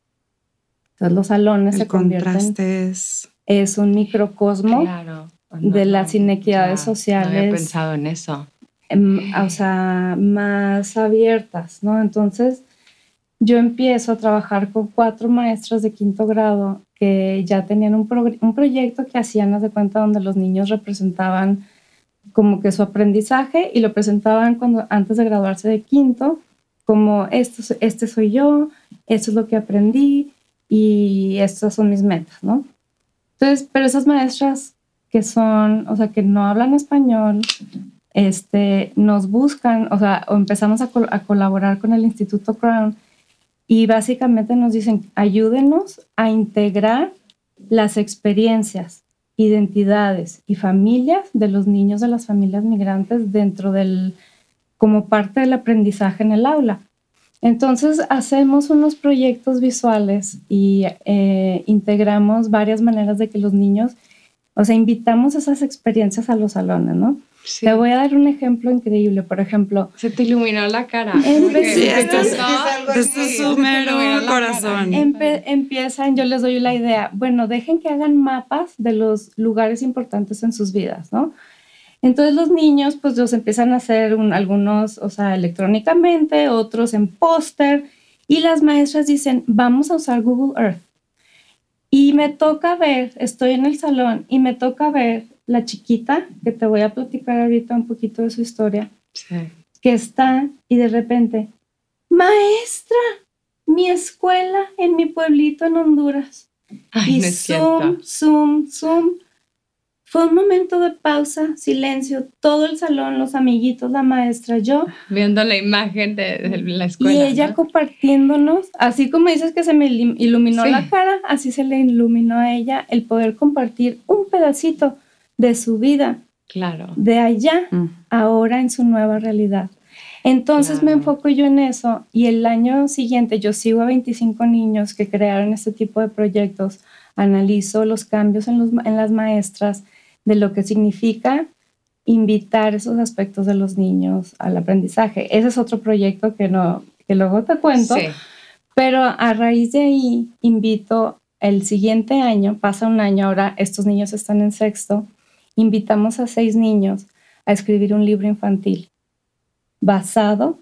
Entonces los salones El se convierten, contraste es... es un microcosmo claro. De las inequidades ya, No había sociales. pensado en eso. em, o sea, más abiertas, ¿no? Entonces, yo empiezo a trabajar con cuatro maestras de quinto grado que ya tenían un, un proyecto que hacían, de cuenta, donde los niños representaban como que su aprendizaje y lo presentaban cuando, antes de graduarse de quinto, como esto, es- este soy yo, esto es lo que aprendí y estas son mis metas, ¿no? Entonces, pero esas maestras que son, o sea, que no hablan español, este, nos buscan, o sea, empezamos a, col- a colaborar con el Instituto Crown y básicamente nos dicen, ayúdenos a integrar las experiencias, identidades y familias de los niños de las familias migrantes dentro del, como parte del aprendizaje en el aula. Entonces hacemos unos proyectos visuales y eh, integramos varias maneras de que los niños, o sea, invitamos esas experiencias a los salones, ¿no? Sí. Te voy a dar un ejemplo increíble. Por ejemplo, Se te iluminó la cara. Empecé- Sí, esto es- algo Esto es su mero corazón. Empe- empiezan, yo les doy la idea, bueno, dejen que hagan mapas de los lugares importantes en sus vidas, ¿no? Entonces los niños pues los empiezan a hacer un- algunos, o sea, electrónicamente, otros en póster, y las maestras dicen, vamos a usar Google Earth. Y me toca ver, estoy en el salón y me toca ver la chiquita, que te voy a platicar ahorita un poquito de su historia, Sí. que está y de repente, maestra, mi escuela en mi pueblito en Honduras. Ay, y zoom, cierto. zoom, zoom. Fue un momento de pausa, silencio, todo el salón, los amiguitos, la maestra, yo, Viendo la imagen de, de la escuela. y ella ¿no? compartiéndonos, así como dices que se me iluminó Sí. la cara, así se le iluminó a ella el poder compartir un pedacito de su vida, Claro. de allá, ahora en su nueva realidad. Entonces me Claro. enfoco yo en eso y el año siguiente yo sigo a 25 niños que crearon este tipo de proyectos, analizo los cambios en, los en las maestras de lo que significa invitar esos aspectos de los niños al aprendizaje. Ese es otro proyecto que, no, que luego te cuento, Sí. pero a raíz de ahí invito el siguiente año, pasa un año, ahora estos niños están en sexto, invitamos a seis niños a escribir un libro infantil basado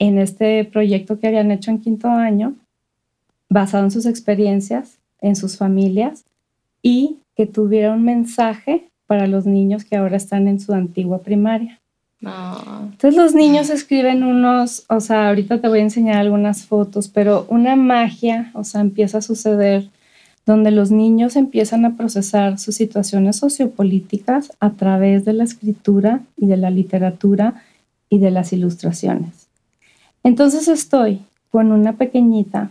en este proyecto que habían hecho en quinto año, basado en sus experiencias, en sus familias y que tuviera un mensaje para los niños que ahora están en su antigua primaria. Entonces los niños escriben unos, o sea, ahorita te voy a enseñar algunas fotos, pero una magia, o sea, empieza a suceder donde los niños empiezan a procesar sus situaciones sociopolíticas a través de la escritura y de la literatura y de las ilustraciones. Entonces estoy con una pequeñita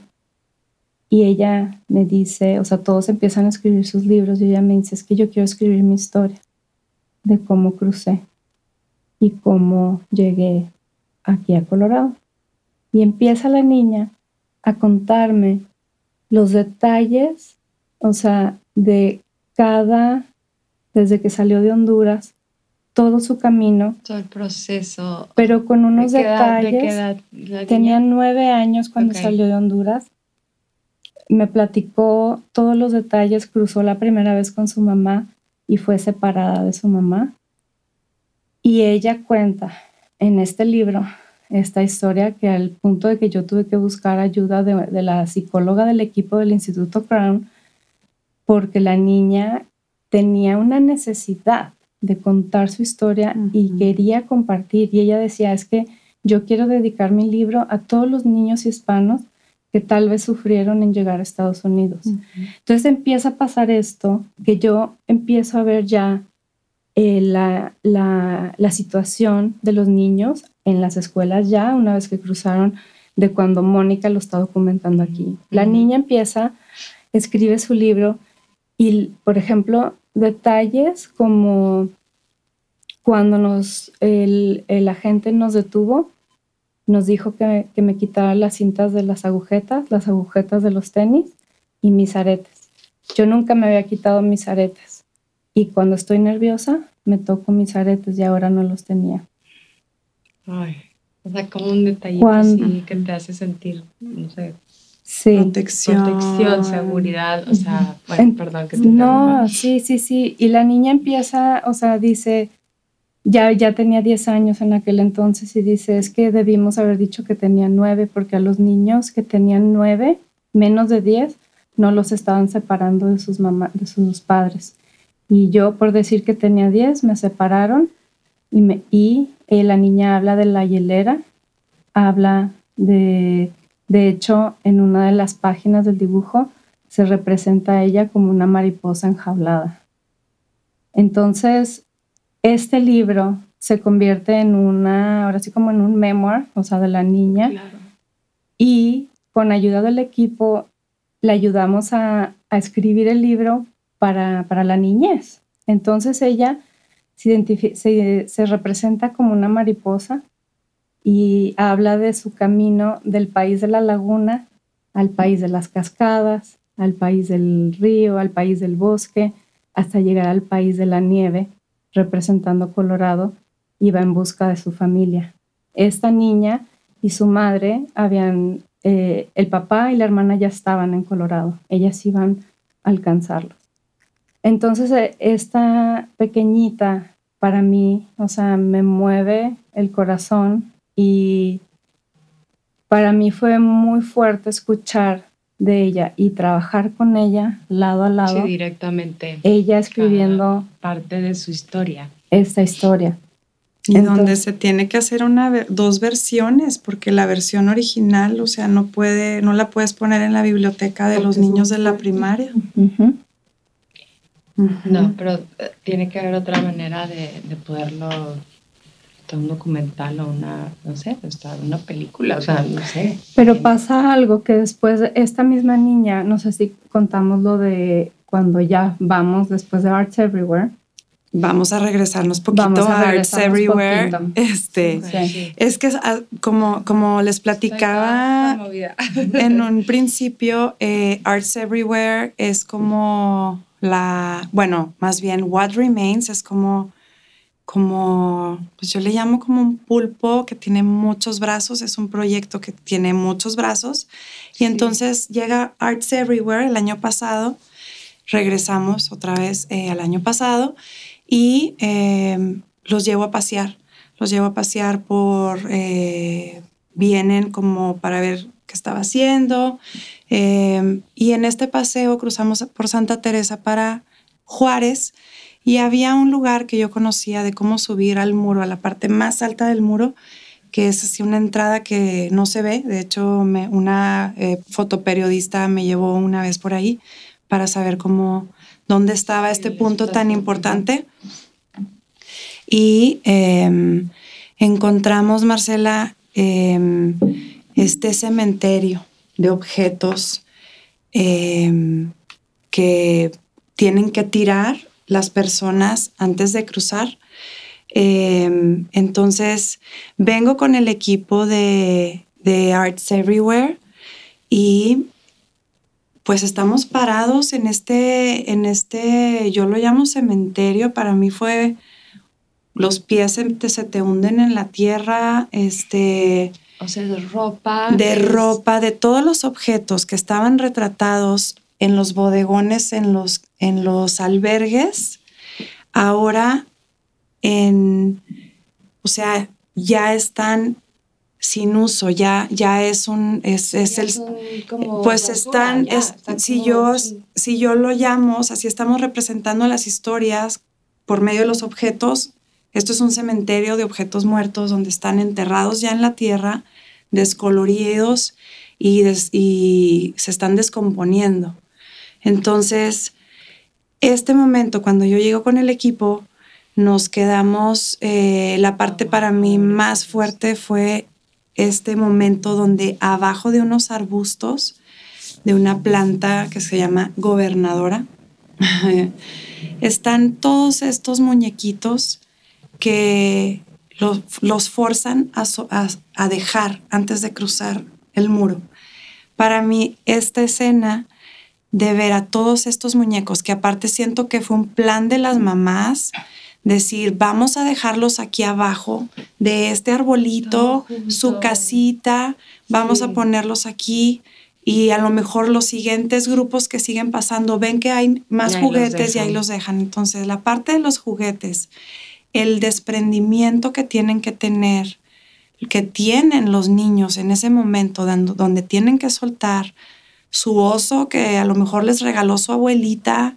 y ella me dice, o sea, todos empiezan a escribir sus libros y ella me dice, es que yo quiero escribir mi historia de cómo crucé y cómo llegué aquí a Colorado. Y empieza la niña a contarme los detalles o sea, de cada, desde que salió de Honduras, todo su camino. Todo el proceso. Pero con unos detalles. tenía nueve años cuando salió de Honduras. Me platicó todos los detalles, cruzó la primera vez con su mamá y fue separada de su mamá. Y ella cuenta en este libro esta historia que al punto de que yo tuve que buscar ayuda de, de la psicóloga del equipo del Instituto Crown porque la niña tenía una necesidad de contar su historia y quería compartir. Y ella decía, es que yo quiero dedicar mi libro a todos los niños hispanos que tal vez sufrieron en llegar a Estados Unidos. Entonces empieza a pasar esto, que yo empiezo a ver ya eh, la, la, situación de los niños en las escuelas ya, una vez que cruzaron de cuando Mónica lo está documentando aquí. La niña empieza, escribe su libro y, por ejemplo, detalles como cuando nos, el, el agente nos detuvo, nos dijo que, que, me quitara las cintas de las agujetas, las agujetas de los tenis y mis aretes. Yo nunca me había quitado mis aretes y cuando estoy nerviosa me toco mis aretes y ahora no los tenía. Ay, o sea, como un detallito así que te hace sentir, no sé, sí. protección. Protección, seguridad, o sea, bueno, perdón que te No, sí, sí, sí. Y la niña empieza, o sea, dice, ya, ya tenía 10 años en aquel entonces y dice, es que debimos haber dicho que tenía 9 porque a los niños que tenían 9, menos de 10, no los estaban separando de sus, mamá, de sus padres. Y yo, por decir que tenía 10, me separaron y, me, y eh, la niña habla de la hielera, habla de de hecho, en una de las páginas del dibujo se representa a ella como una mariposa enjaulada. Entonces, este libro se convierte en una, ahora sí como en un memoir, o sea, de la niña. Y con ayuda del equipo le ayudamos a, escribir el libro para, la niñez. Entonces ella se, se representa como una mariposa y habla de su camino del país de la laguna al país de las cascadas, al país del río, al país del bosque, hasta llegar al país de la nieve, representando Colorado, iba en busca de su familia. Esta niña y su madre habían, eh, el papá y la hermana ya estaban en Colorado, ellas iban a alcanzarlo. Entonces, eh, esta pequeñita para mí, o sea, me mueve el corazón y para mí fue muy fuerte escuchar de ella y trabajar con ella lado a lado. Sí, directamente. Ella escribiendo parte de su historia. Esta historia. Y donde se tiene que hacer una dos versiones, porque la versión original, o sea, no puede, no la puedes poner en la biblioteca de los niños de la primaria. No, pero eh, tiene que haber otra manera de, de poderlo un documental o una, no sé, una película, o sea, no sé. Pero pasa algo que después esta misma niña, no sé si contamos lo de cuando ya vamos después de Arts Everywhere. Vamos a regresarnos poquito a, Arts Everywhere. Este, es que ah, como, como les platicaba en un principio, eh, Arts Everywhere es como la, bueno, más bien What Remains es como como, pues yo le llamo como un pulpo que tiene muchos brazos, es un proyecto que tiene muchos brazos. Y entonces llega Arts Everywhere el año pasado, regresamos otra vez eh, al año pasado y eh, los llevo a pasear, los llevo a pasear por, eh, vienen como para ver qué estaba haciendo. y en este paseo cruzamos por Santa Teresa para Juárez y había un lugar que yo conocía de cómo subir al muro, a la parte más alta del muro, que es así una entrada que no se ve. De hecho, me, una eh, fotoperiodista me llevó una vez por ahí para saber cómo, dónde estaba este punto tan importante. Y em, encontramos, Marcela, em, este cementerio de objetos em, que tienen que tirar las personas antes de cruzar. Em, entonces, vengo con el equipo de, de Arts Everywhere y pues estamos parados en este, en este, yo lo llamo cementerio, para mí fue, los pies se te, se te hunden en la tierra, este... O sea, de ropa. De es- ropa, de todos los objetos que estaban retratados en los bodegones, en los, en los albergues, ahora en, o sea, ya están sin uso, ya, ya es un, es, es el, pues están, ya, es- están si, como- yo, sí. si yo lo llamo, o sea, si estamos representando las historias por medio de los objetos, esto es un cementerio de objetos muertos donde están enterrados ya en la tierra, descoloridos y, des- y se están descomponiendo. Entonces, este momento, cuando yo llego con el equipo, nos quedamos, eh, la parte para mí más fuerte fue este momento donde abajo de unos arbustos, de una planta que se llama gobernadora, están todos estos muñequitos que los, forzan a dejar antes de cruzar el muro. Para mí, esta escena de ver a todos estos muñecos, que aparte siento que fue un plan de las mamás, decir, vamos a dejarlos aquí abajo de este arbolito, su casita, vamos Sí. a ponerlos aquí y a lo mejor los siguientes grupos que siguen pasando ven que hay más Y juguetes y ahí los dejan. Entonces, la parte de los juguetes, el desprendimiento que tienen que tener, que tienen los niños en ese momento dando- donde tienen que soltar su oso que a lo mejor les regaló su abuelita,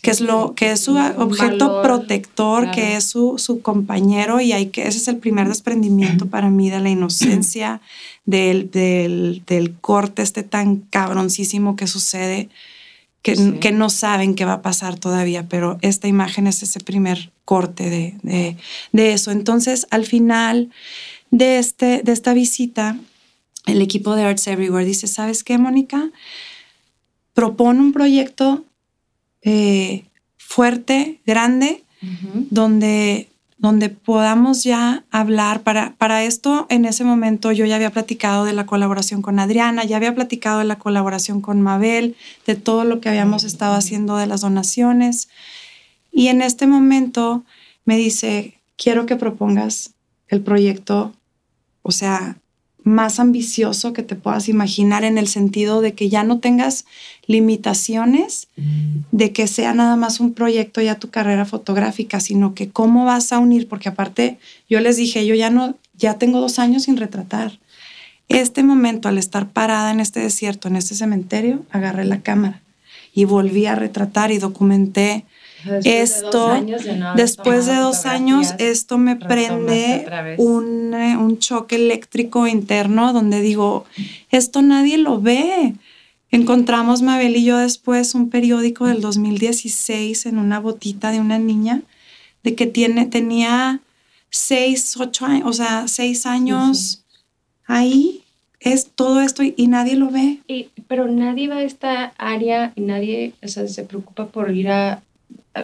que es lo que es su objeto valor, protector, claro. que es su, su compañero y hay que ese es el primer desprendimiento para mí de la inocencia, del, del, del corte este tan cabroncísimo que sucede, que, Sí. que no saben qué va a pasar todavía, pero esta imagen es ese primer corte de, de, de eso. Entonces, al final de, este, de esta visita, el equipo de Arts Everywhere dice, ¿sabes qué, Mónica? Propone un proyecto eh, fuerte, grande, donde, donde podamos ya hablar. Para, para esto, en ese momento yo ya había platicado de la colaboración con Adriana, ya había platicado de la colaboración con Mabel, de todo lo que habíamos estado haciendo de las donaciones. Y en este momento me dice, quiero que propongas el proyecto, o sea, más ambicioso que te puedas imaginar en el sentido de que ya no tengas limitaciones de que sea nada más un proyecto ya tu carrera fotográfica, sino que cómo vas a unir, porque aparte yo les dije, yo ya no, ya tengo dos años sin retratar. Este momento, al estar parada en este desierto, en este cementerio, agarré la cámara y volví a retratar y documenté esto, Después de dos años, esto me prende un, eh, un choque eléctrico interno donde digo, esto nadie lo ve. Encontramos Mabel y yo después un periódico del 2016 en una botita de una niña de que tiene, tenía seis, ocho años, o sea, seis años ahí. Es todo esto y, y nadie lo ve. Y- pero nadie va a esta área y nadie o sea, se preocupa por ir a-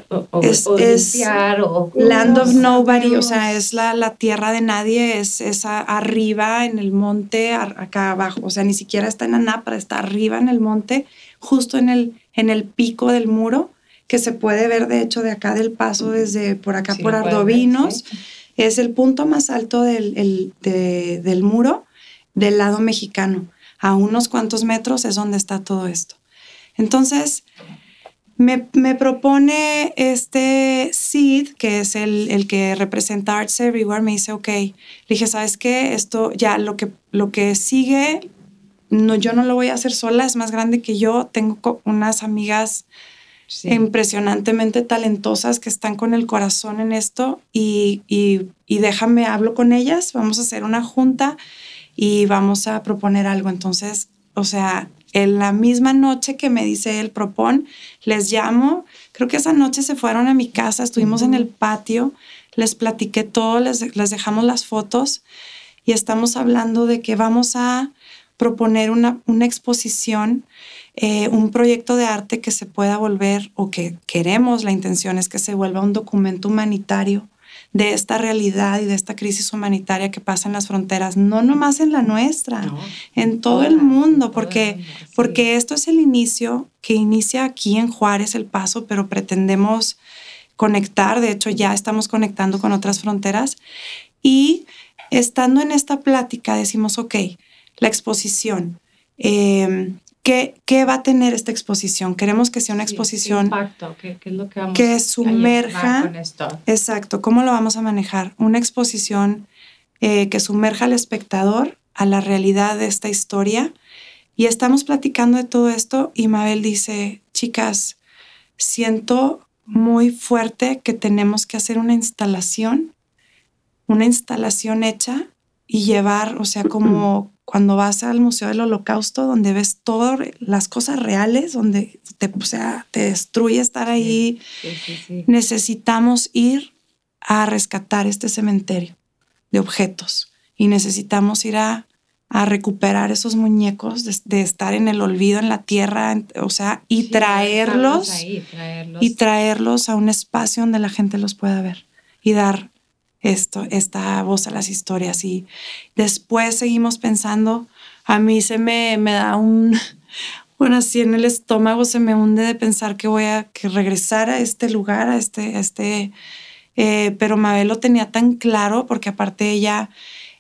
o, o- Es- o es limpiar o Land of No Nobody, o sea, es la, la tierra de nadie, es, es a- arriba en el monte, acá abajo, o sea, ni siquiera está en Anápara, está arriba en el monte, justo en el, en el pico del muro, que se puede ver de hecho de acá del paso, desde por acá Sí, por ver, Ardovinos, sí. es el punto más alto del, el- de- del muro del lado mexicano. A unos cuantos metros es donde está todo esto. Entonces, me, me propone este Sid, que es el, el que representa Arts Everywhere, me dice, ok, le dije, ¿sabes qué? Esto ya lo que, lo que sigue, no, yo no lo voy a hacer sola, es más grande que yo, tengo unas amigas impresionantemente talentosas que están con el corazón en esto y, y, y déjame, hablo con ellas, vamos a hacer una junta y vamos a proponer algo. Entonces, o sea, en la misma noche que me dice él, propon, les llamo. Creo que esa noche se fueron a mi casa, estuvimos en el patio, les platiqué todo, les, les dejamos las fotos y estamos hablando de que vamos a proponer una, una exposición, eh, un proyecto de arte que se pueda volver, o que queremos, la intención es que se vuelva un documento humanitario de esta realidad y de esta crisis humanitaria que pasa en las fronteras, no nomás en la nuestra, en todo el mundo, porque, porque esto es el inicio que inicia aquí en Juárez el paso, pero pretendemos conectar, de hecho ya estamos conectando con otras fronteras y estando en esta plática decimos, ok, la exposición. Eh, ¿qué, ¿qué, va a tener esta exposición? Queremos que sea una exposición impacto, ¿qué, es lo que, vamos que sumerja. Con esto? Exacto, ¿cómo lo vamos a manejar? Una exposición eh, que sumerja al espectador a la realidad de esta historia. Y estamos platicando de todo esto y Mabel dice, chicas, siento muy fuerte que tenemos que hacer una instalación, una instalación hecha y llevar, o sea, como cuando vas al Museo del Holocausto, donde ves todas las cosas reales, donde te, o sea, te destruye estar ahí, necesitamos ir a rescatar este cementerio de objetos y necesitamos ir a, a recuperar esos muñecos de, estar en el olvido en la tierra, o sea, y traerlos, traerlos, y traerlos a un espacio donde la gente los pueda ver y dar esto, esta voz a las historias. Y después seguimos pensando, a mí se me, me da un, bueno, así en el estómago se me hunde de pensar que voy a que regresar a este lugar, a este, este, eh, pero Mabel lo tenía tan claro porque aparte ella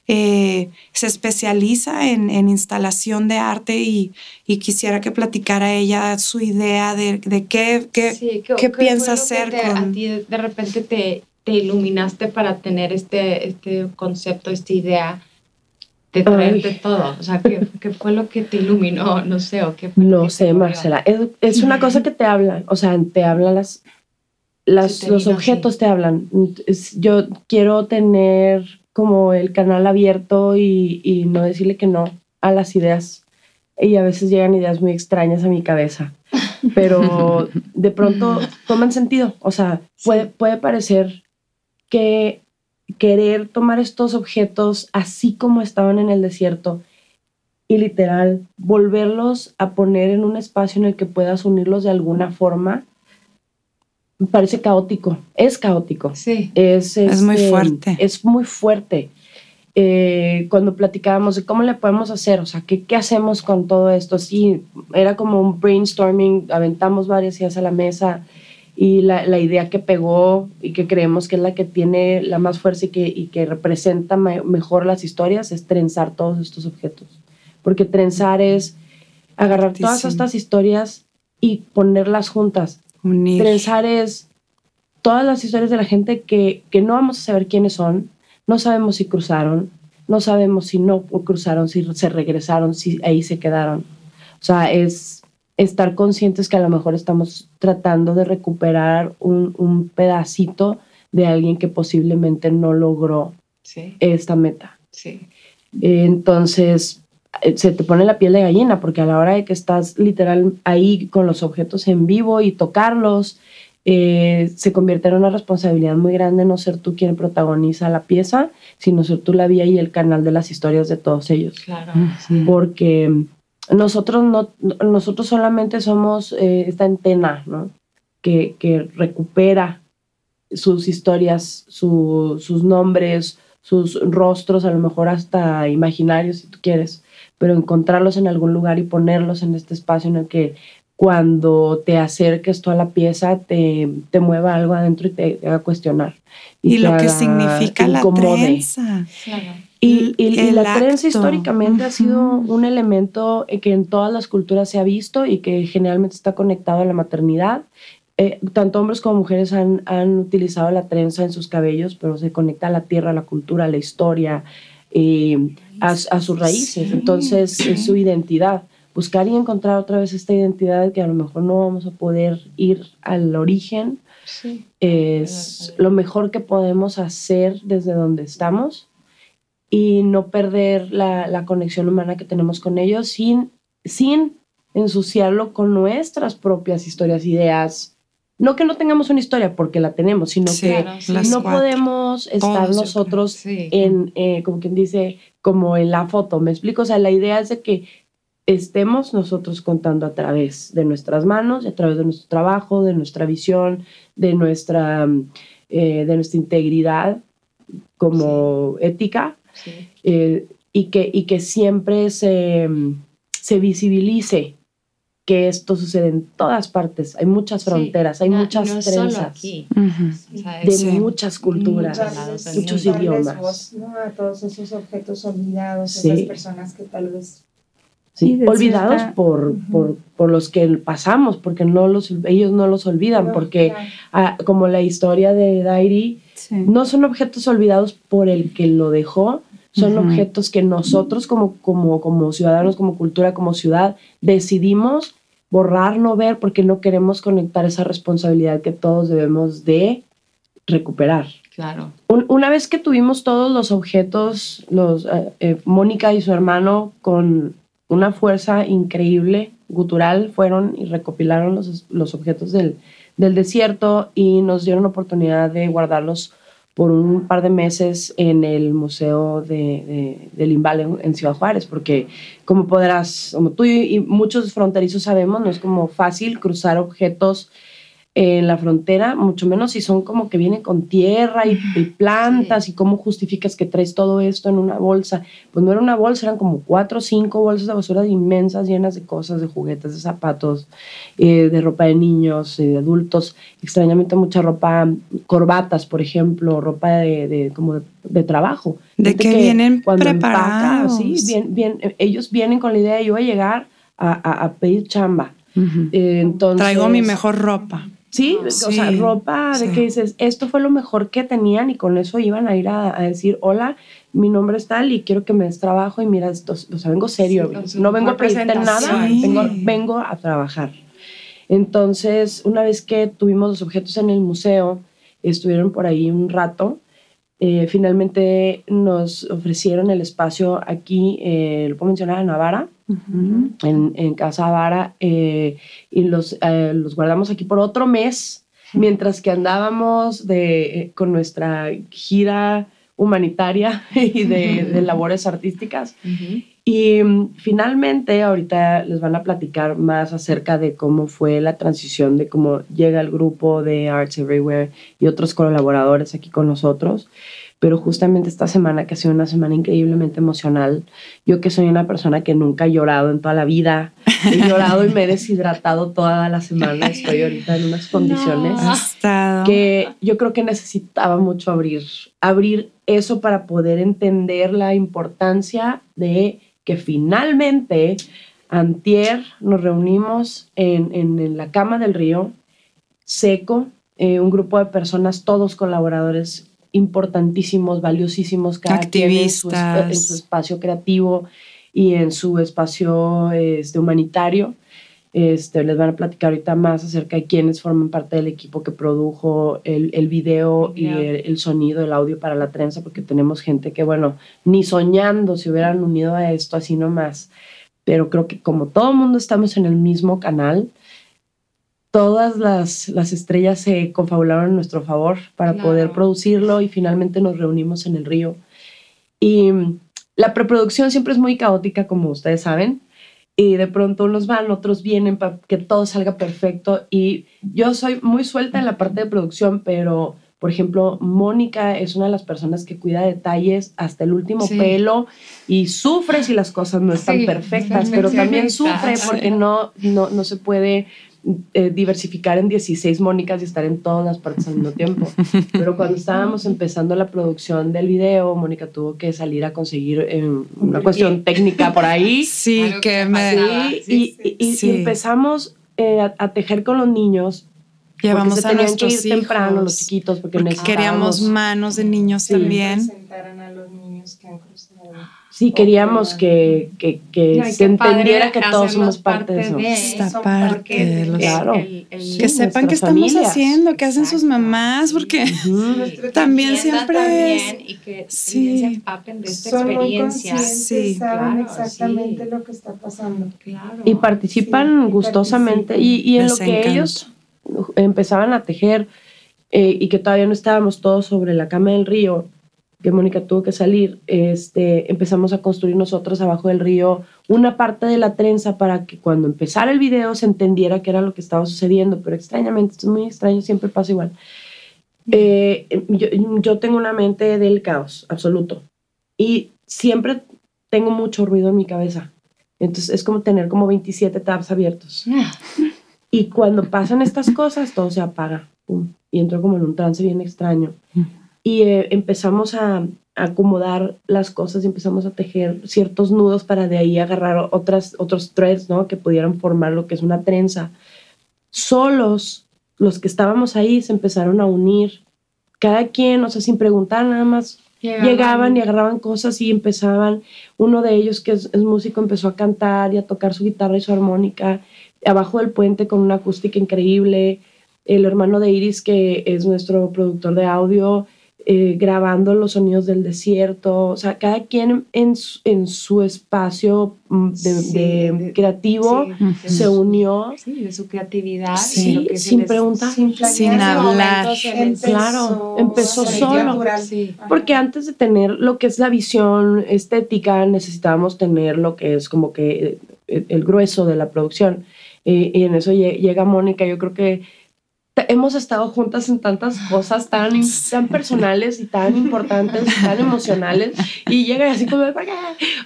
eh, se especializa en, en, instalación de arte y, y, quisiera que platicara ella su idea de, de qué, qué, qué, piensa hacer. A ti de repente te, te iluminaste para tener este, este concepto, esta idea de traerte todo? O sea, ¿qué, ¿qué, fue lo que te iluminó? No sé, o qué No sé, Marcela. Es, es, una cosa que te habla, o sea, te hablan las, las los objetos te hablan. yo quiero tener como el canal abierto y, y no decirle que no a las ideas. Y a veces llegan ideas muy extrañas a mi cabeza, pero de pronto toman sentido. O sea, puede, puede parecer que querer tomar estos objetos así como estaban en el desierto y literal volverlos a poner en un espacio en el que puedas unirlos de alguna forma, me parece caótico. Es caótico. Sí. Es, es, muy este, fuerte. Es muy fuerte. Eh, cuando platicábamos de cómo le podemos hacer, o sea, ¿qué, ¿qué, hacemos con todo esto? Sí, era como un brainstorming, aventamos varias ideas a la mesa y la, la, idea que pegó y que creemos que es la que tiene la más fuerza y que, y que representa mejor las historias es trenzar todos estos objetos. Porque trenzar es agarrar todas estas historias y ponerlas juntas. Unir. Trenzar es todas las historias de la gente que, que no vamos a saber quiénes son, no sabemos si cruzaron, no sabemos si no cruzaron, si se regresaron, si ahí se quedaron. O sea, es estar conscientes que a lo mejor estamos tratando de recuperar un, un pedacito de alguien que posiblemente no logró esta meta. Sí. Entonces, eh, se te pone la piel de gallina porque a la hora de que estás literal ahí con los objetos en vivo y tocarlos, eh, se convierte en una responsabilidad muy grande no ser tú quien protagoniza la pieza, sino ser tú la vía y el canal de las historias de todos ellos. Claro. Porque nosotros, no, nosotros solamente somos eh, esta antena ¿no? que, que, recupera sus historias, sus nombres, sus rostros, a lo mejor hasta imaginarios si tú quieres, pero encontrarlos en algún lugar y ponerlos en este espacio en el que cuando te acerques tú a la pieza te, te mueva algo adentro y te, haga cuestionar. Y, lo que significa la trenza. Claro. Y, la prensa históricamente ha sido un elemento que en todas las culturas se ha visto y que generalmente está conectado a la maternidad. Eh, tanto hombres como mujeres han, han, utilizado la trenza en sus cabellos, pero se conecta a la tierra, a la cultura, a la historia, y a, sus raíces. Entonces, es su identidad. buscar y encontrar otra vez esta identidad que a lo mejor no vamos a poder ir al origen, Sí. es lo mejor que podemos hacer desde donde estamos y no perder la, la conexión humana que tenemos con ellos sin, sin ensuciarlo con nuestras propias historias, ideas. No que no tengamos una historia, porque la tenemos, sino Sí, que sí. no cuatro. podemos estar Todos, nosotros Sí. en, eh, como quien dice, como en la foto. ¿Me explico? O sea, la idea es de que estemos nosotros contando a través de nuestras manos, a través de nuestro trabajo, de nuestra visión, de nuestra, eh, de nuestra integridad como ética, Sí. eh, y, que, y que siempre se, se visibilice que esto sucede en todas partes. Hay muchas Sí. fronteras, hay No- muchas no es solo trenzas aquí. O sea, de Sí. muchas culturas, Darles- muchos idiomas. voz, ¿no? A todos esos objetos olvidados, Sí. esas personas que tal vez Sí, olvidados cierta- por, Ujú. por, por los que pasamos, porque no los, ellos no los olvidan, No, porque claro. ah, como la historia de Dairi, Sí. no son objetos olvidados por el que lo dejó, son objetos que nosotros como, como, como ciudadanos, como cultura, como ciudad, decidimos borrar, no ver, porque no queremos conectar esa responsabilidad que todos debemos de recuperar. Claro. Un- una vez que tuvimos todos los objetos, los, eh, eh, Mónica y su hermano con una fuerza increíble, gutural, fueron y recopilaron los, los objetos del, del desierto y nos dieron la oportunidad de guardarlos por un par de meses en el Museo de, de, en, en Ciudad Juárez, porque como podrás, como tú y, y muchos fronterizos sabemos, no es como fácil cruzar objetos en la frontera, mucho menos si son como que vienen con tierra y, y plantas y cómo justificas que traes todo esto en una bolsa. Pues no era una bolsa, eran como cuatro o cinco bolsas de basura inmensas llenas de cosas, de juguetes, de zapatos, eh, de ropa de niños, eh, de adultos, extrañamente mucha ropa, corbatas, por ejemplo, ropa de, de- como de, de trabajo. De Gente que vienen cuando empaca, preparados. sí, bien, bien, ellos vienen con la idea de yo voy a llegar a, a- a pedir chamba. Eh, entonces, Traigo mi mejor ropa. Sí, Sí, o sea, ropa de sí. que dices, esto fue lo mejor que tenían y con eso iban a ir a, a decir, hola, mi nombre es tal y quiero que me des trabajo y mira, esto, o sea, vengo serio, Sí, no vengo a pedirte nada, vengo, vengo a trabajar. Entonces, una vez que tuvimos los objetos en el museo, estuvieron por ahí un rato, eh, finalmente nos ofrecieron el espacio aquí, eh, lo puedo mencionar, en Navarra, en, en Casa Vara eh, y los, eh, los guardamos aquí por otro mes, mientras que andábamos de, con nuestra gira humanitaria y de, de labores artísticas. Y mm, finalmente ahorita les van a platicar más acerca de cómo fue la transición, de cómo llega el grupo de Arts Everywhere y otros colaboradores aquí con nosotros. Pero justamente esta semana, que ha sido una semana increíblemente emocional, yo que soy una persona que nunca ha llorado en toda la vida, he llorado y me he deshidratado toda la semana, estoy ahorita en unas condiciones No. Que yo creo que necesitaba mucho abrir, abrir eso para poder entender la importancia de que finalmente antier nos reunimos en, en- en la cama del río, seco, eh, un grupo de personas, todos colaboradores importantísimos, valiosísimos, cada quien en su, Activistas. en su espacio creativo y en su espacio este, humanitario. Este, les van a platicar ahorita más acerca de quiénes forman parte del equipo que produjo el, el video y el, el sonido, el audio para la trenza, porque tenemos gente que, bueno, ni soñando se hubieran unido a esto así nomás. Pero creo que como todo el mundo estamos en el mismo canal, todas las, las estrellas se confabularon en nuestro favor para Claro. poder producirlo y finalmente nos reunimos en el río. Y mm, la preproducción siempre es muy caótica, como ustedes saben. Y de pronto unos van, otros vienen para que todo salga perfecto. Y yo soy muy suelta en la parte de producción, pero, por ejemplo, Mónica es una de las personas que cuida detalles hasta el último Sí. pelo y sufre si las cosas no están Sí, perfectas, pero también sufre porque no, no, no se puede eh, diversificar en 16 Mónicas y estar en todas las partes al mismo tiempo. Pero cuando estábamos empezando la producción del video, Mónica tuvo que salir a conseguir eh, una cuestión técnica por ahí. Sí, que que me. Sí, sí, y, sí. y- y Sí. empezamos eh, a, a tejer con los niños. llevamos se a tenían nuestros que ir temprano los chiquitos porque, Porque necesitábamos queríamos manos de niños Sí. también. Presentaran a los niños que han. Sí, queríamos que, que, que No, se entendiera que todos somos parte de eso. Esta Son parte parte de los- Claro. el- el- Sí, que sepan qué estamos familias. haciendo, qué hacen sus mamás, porque también siempre es- también y que Sí. también se empapen de esta son experiencia. Sí, saben claro, exactamente sí. lo que está pasando. Claro. Y participan gustosamente. Y, y en Les lo que encanta. ellos empezaban a tejer eh, y que todavía no estábamos todos sobre la cama del río, que Mónica tuvo que salir, este, empezamos a construir nosotros abajo del río una parte de la trenza para que cuando empezara el video se entendiera qué era lo que estaba sucediendo, pero extrañamente, esto es muy extraño, siempre pasa igual. Eh, yo, yo tengo una mente del caos absoluto y siempre tengo mucho ruido en mi cabeza. Entonces es como tener como 27 tabs abiertos. Y cuando pasan estas cosas, todo se apaga. pum, y entro como en un trance bien extraño. Y eh, empezamos a, a acomodar las cosas y empezamos a tejer ciertos nudos para de ahí agarrar otras, otros threads, ¿no? Que pudieran formar lo que es una trenza. Solos, los que estábamos ahí se empezaron a unir. Cada quien, o sea, sin preguntar nada más, llegaban y agarraban cosas y empezaban. Uno de ellos, que es, es músico, empezó a cantar y a tocar su guitarra y su armónica abajo del puente con una acústica increíble. El hermano de Iris, que es nuestro productor de audio, eh, grabando los sonidos del desierto. O sea, cada quien en su, en su espacio mm, de, Sí, de de- creativo Sí, se unió. sí, de su creatividad. Sí, lo que sin preguntar. Sin, Sin hablar. Empezó- Claro, empezó solo. natural. Porque antes de tener lo que es la visión estética, necesitábamos tener lo que es como que eh, el grueso de la producción. Eh, y en eso lle- llega Mónica. Yo creo que hemos estado juntas en tantas cosas tan, tan personales y tan importantes, y tan emocionales. Y llega así como,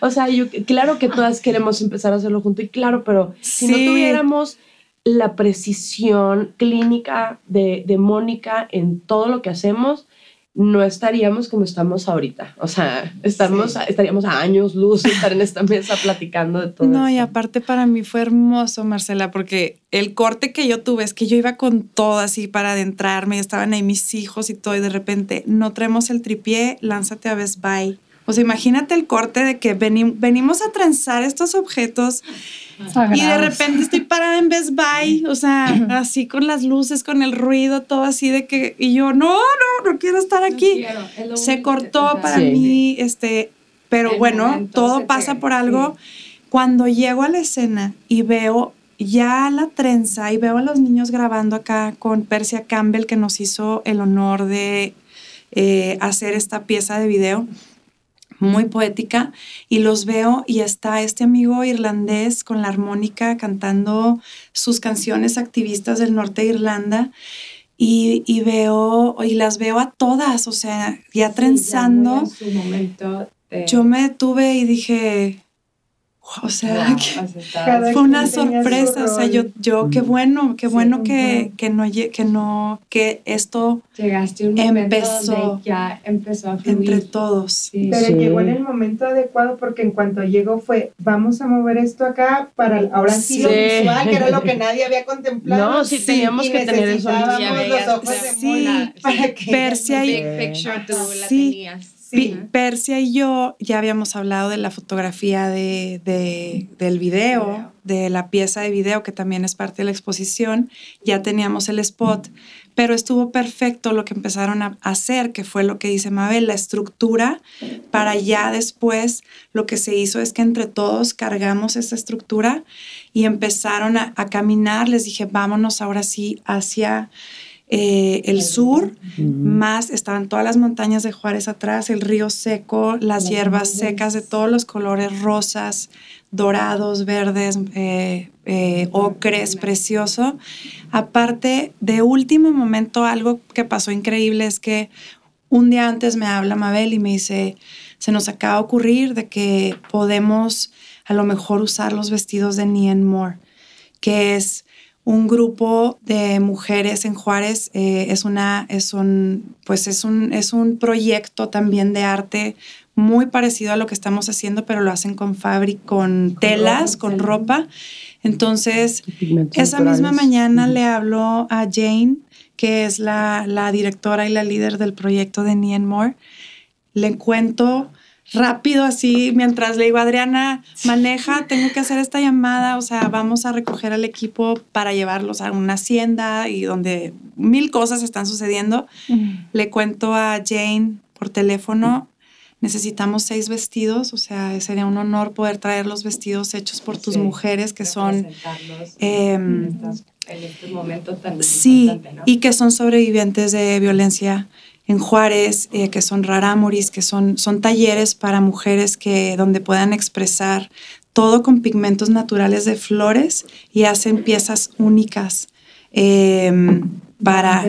o sea, yo, claro que todas queremos empezar a hacerlo junto y claro, pero si no tuviéramos la precisión clínica de, de Mónica en todo lo que hacemos, no estaríamos como estamos ahorita. O sea, estamos, estaríamos a años luz de estar en esta mesa platicando de todo No, y aparte para mí fue hermoso, Marcela, porque el corte que yo tuve es que yo iba con todo así para adentrarme, y estaban ahí mis hijos y todo, y de repente no traemos el tripié, lánzate a Best Buy. O sea, imagínate el corte de que veni- venimos a trenzar estos objetos y de repente estoy parada en Best Buy, o sea, así con las luces, con el ruido, todo así de que, y yo, no, no, no quiero estar No aquí. quiero, Se que- cortó para Sí. mí, este, pero El bueno, todo pasa por algo. Cuando llego a la escena y veo ya la trenza y veo a los niños grabando acá con Persia Campbell que nos hizo el honor de eh, hacer esta pieza de video muy poética y los veo y está este amigo irlandés con la armónica cantando sus canciones activistas del norte de Irlanda y, y veo y las veo a todas, o sea, ya Sí, trenzando. muy en su momento de- Yo me detuve y dije, o sea, Wow, que- fue una sorpresa, o sea, yo, yo qué bueno, qué Sí, bueno que, que no, lle- que no, que esto llegaste un Empezó. donde ya empezó a fluir. entre todos. Sí. Pero Sí. llegó en el momento adecuado porque en cuanto llegó fue, vamos a mover esto acá para ahora sí, lo visual, que era lo que nadie había contemplado. No, sí, teníamos que tener eso los ojos de sí, Mona para que Persia y- Big picture tú la Sí. tenías. Ajá. Persia y yo ya habíamos hablado de la fotografía de, de- del video, Video. de la pieza de video que también es parte de la exposición. Ya teníamos el spot, pero estuvo perfecto lo que empezaron a hacer, que fue lo que dice Mabel, la estructura, para ya después lo que se hizo es que entre todos cargamos esa estructura y empezaron a, a caminar. Les dije, vámonos ahora sí hacia eh, el sur más estaban todas las montañas de Juárez atrás, el río seco, las hierbas secas de todos los colores rosas, dorados, verdes, eh, eh, ocres, precioso. Aparte, de último momento, algo que pasó increíble es que un día antes me habla Mabel y me dice, se nos acaba de ocurrir de que podemos a lo mejor usar los vestidos de Nien Moore, que es un grupo de mujeres en Juárez eh, es una es un pues es un es un proyecto también de arte muy parecido a lo que estamos haciendo pero lo hacen con fábrica con telas ropa, con sí. ropa. Entonces esa misma mañana le habló a Jane que es la, la directora y la líder del proyecto de Nien Moore le cuento rápido así, mientras le digo, Adriana, maneja, tengo que hacer esta llamada, o sea, vamos a recoger al equipo para llevarlos a una hacienda y donde mil cosas están sucediendo. Le cuento a Jane por teléfono, necesitamos seis vestidos, o sea, sería un honor poder traer los vestidos hechos por tus mujeres que son... Em, en este momento tan Sí, y que son sobrevivientes de violencia en Juárez, eh, que son rarámuris, que son, son talleres para mujeres que, donde puedan expresar todo con pigmentos naturales de flores y hacen piezas únicas. Em, para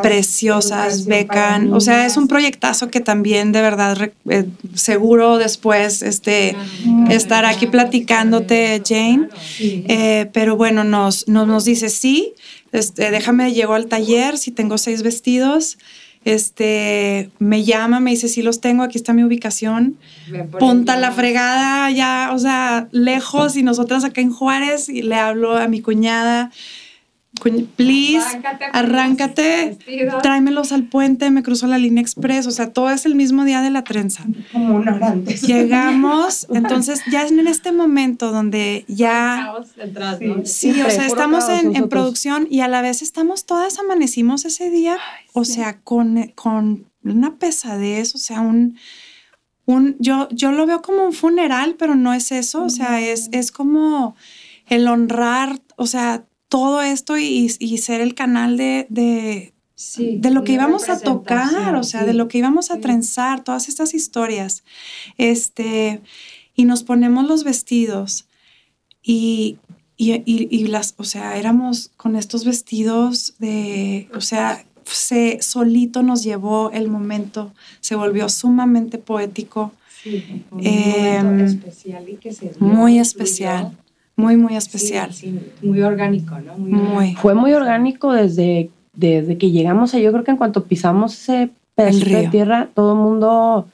preciosas, becan, o sea, es un proyectazo que también de verdad eh, seguro después este, estar aquí platicándote, Jane, eh, pero bueno, nos, nos, nos dice, sí, este, déjame, llego al taller, si tengo seis vestidos, este, me llama, me dice, sí los tengo, aquí está mi ubicación, punta la fregada, ya, o sea, lejos, y nosotras acá en Juárez, y le hablo a mi cuñada, please, arráncate, tráemelos al puente, me cruzo la línea express, o sea, todo es el mismo día de la trenza. Como una antes. Llegamos, entonces ya es en este momento donde ya... Sí, o sea, estamos en, en, producción y a la vez estamos todas, amanecimos ese día, o sea, con, con una pesadez, o sea, un... Un, yo, yo lo veo como un funeral, pero no es eso, o sea, es, es como el honrar, o sea, todo esto y, ser el canal de, de, de lo que íbamos a tocar, o sea, de lo que íbamos a trenzar, todas estas historias. Este, y nos ponemos los vestidos y, y, las, o sea, éramos con estos vestidos de, o sea, se solito nos llevó el momento, se volvió sumamente poético. Sí, em, especial y que se muy especial. Muy, muy especial. Sí, muy orgánico, ¿no? Muy, Fue muy orgánico desde, desde que llegamos ahí. Yo creo que en cuanto pisamos ese pedacito de tierra, todo el mundo...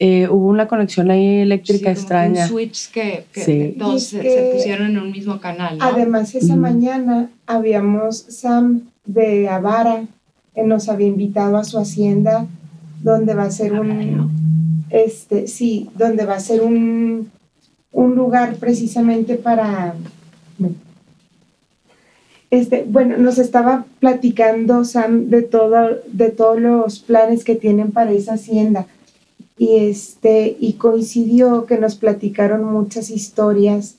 Eh, hubo una conexión ahí eléctrica extraña. Un switch que, que todos se, pusieron en un mismo canal. ¿no? Además, esa mañana habíamos Sam de Avara, él nos había invitado a su hacienda, donde va a ser un. Este, sí, donde va a ser un un lugar precisamente para... Este, bueno, nos estaba platicando Sam de, todo, de todos los planes que tienen para esa hacienda y, este, y coincidió que nos platicaron muchas historias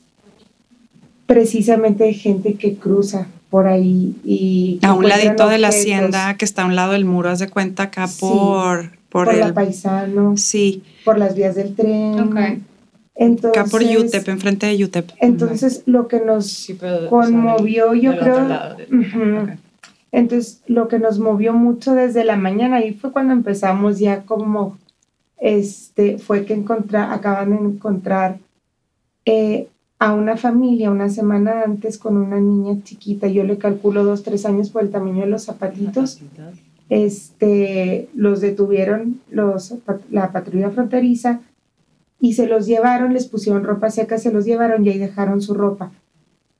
precisamente de gente que cruza por ahí y... A un ladito de la hacienda que está a un lado del muro, haz de cuenta acá por... Por, por el, paisano. Sí. Por las vías del tren. Entonces, Acá por UTEP, enfrente de UTEP. Entonces, lo que nos conmovió, yo creo. Entonces, lo que nos movió mucho desde la mañana, y fue cuando empezamos ya como, este, fue que encontrar, acaban de encontrar eh, a una familia una semana antes con una niña chiquita, yo le calculo dos, tres años por el tamaño de los zapatitos. Este, los detuvieron los, la patrulla fronteriza y se los llevaron, les pusieron ropa seca, se los llevaron y ahí dejaron su ropa.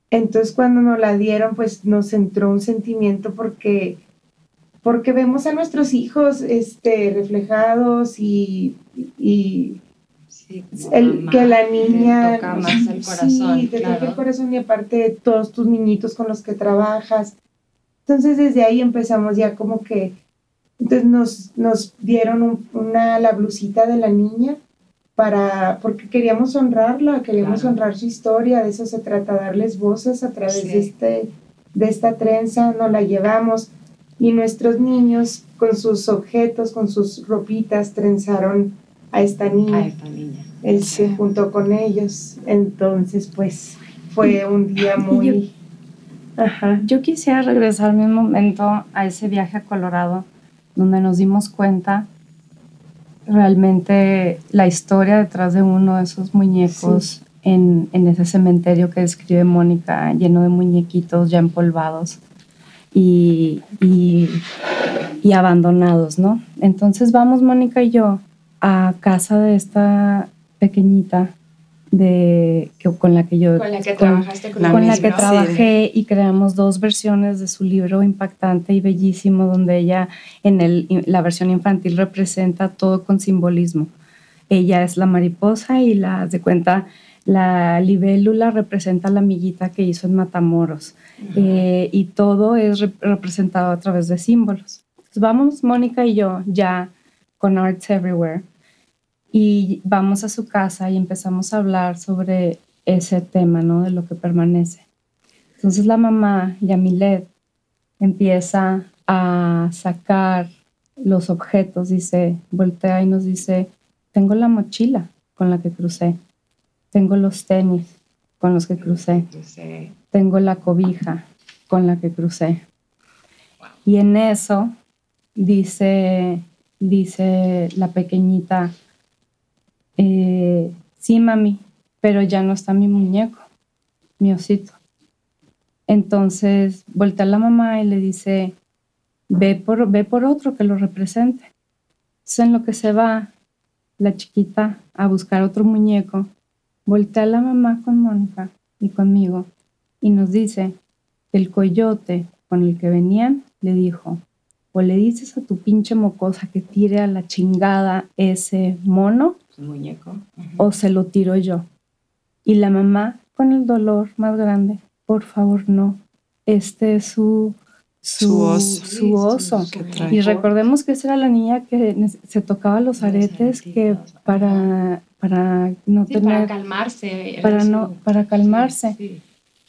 Entonces cuando nos la dieron, pues nos entró un sentimiento porque, porque vemos a nuestros hijos este, reflejados y, y el, que la niña... Te toca más el corazón. Sí, te toca el corazón y aparte de todos tus niñitos con los que trabajas. Entonces desde ahí empezamos ya como que... Entonces nos, nos dieron una, la blusita de la niña para, porque queríamos honrarla, queríamos honrar su historia, de eso se trata, darles voces a través de, este, de esta trenza, nos la llevamos y nuestros niños con sus objetos, con sus ropitas, trenzaron a esta niña. A esta niña. Él se juntó con ellos, entonces pues fue un día muy... Ajá. Yo quisiera regresar un momento a ese viaje a Colorado, donde nos dimos cuenta realmente la historia detrás de uno de esos muñecos en, en, ese cementerio que describe Mónica, lleno de muñequitos ya empolvados y, y, y abandonados, ¿no? Entonces vamos Mónica y yo a casa de esta pequeñita de que, con la que yo con la que trabajaste con, la, que trabajé y creamos dos versiones de su libro impactante y bellísimo donde ella en el, la versión infantil representa todo con simbolismo. Ella es la mariposa y la de cuenta la libélula representa la amiguita que hizo en Matamoros. Eh, y todo es representado a través de símbolos. vamos, Mónica y yo, ya con Arts Everywhere y vamos a su casa y empezamos a hablar sobre ese tema, ¿no? De lo que permanece. Entonces la mamá, Yamilet, empieza a sacar los objetos, dice, voltea y nos dice, tengo la mochila con la que crucé, tengo los tenis con los que crucé, tengo la cobija con la que crucé. Y en eso dice, dice la pequeñita, eh, sí, mami, pero ya no está mi muñeco, mi osito. Entonces voltea la mamá y le dice, ve por, ve por otro que lo represente. Entonces en lo que se va la chiquita a buscar otro muñeco, voltea la mamá con Mónica y conmigo y nos dice, el coyote con el que venían le dijo, o le dices a tu pinche mocosa que tire a la chingada ese mono, muñeco, o se lo tiro yo. Y la mamá, con el dolor más grande, por favor, no. Este es su, su, oso. y recordemos que esa era la niña que se tocaba los aretes que para, para no tener... Para calmarse. Para, no, para calmarse.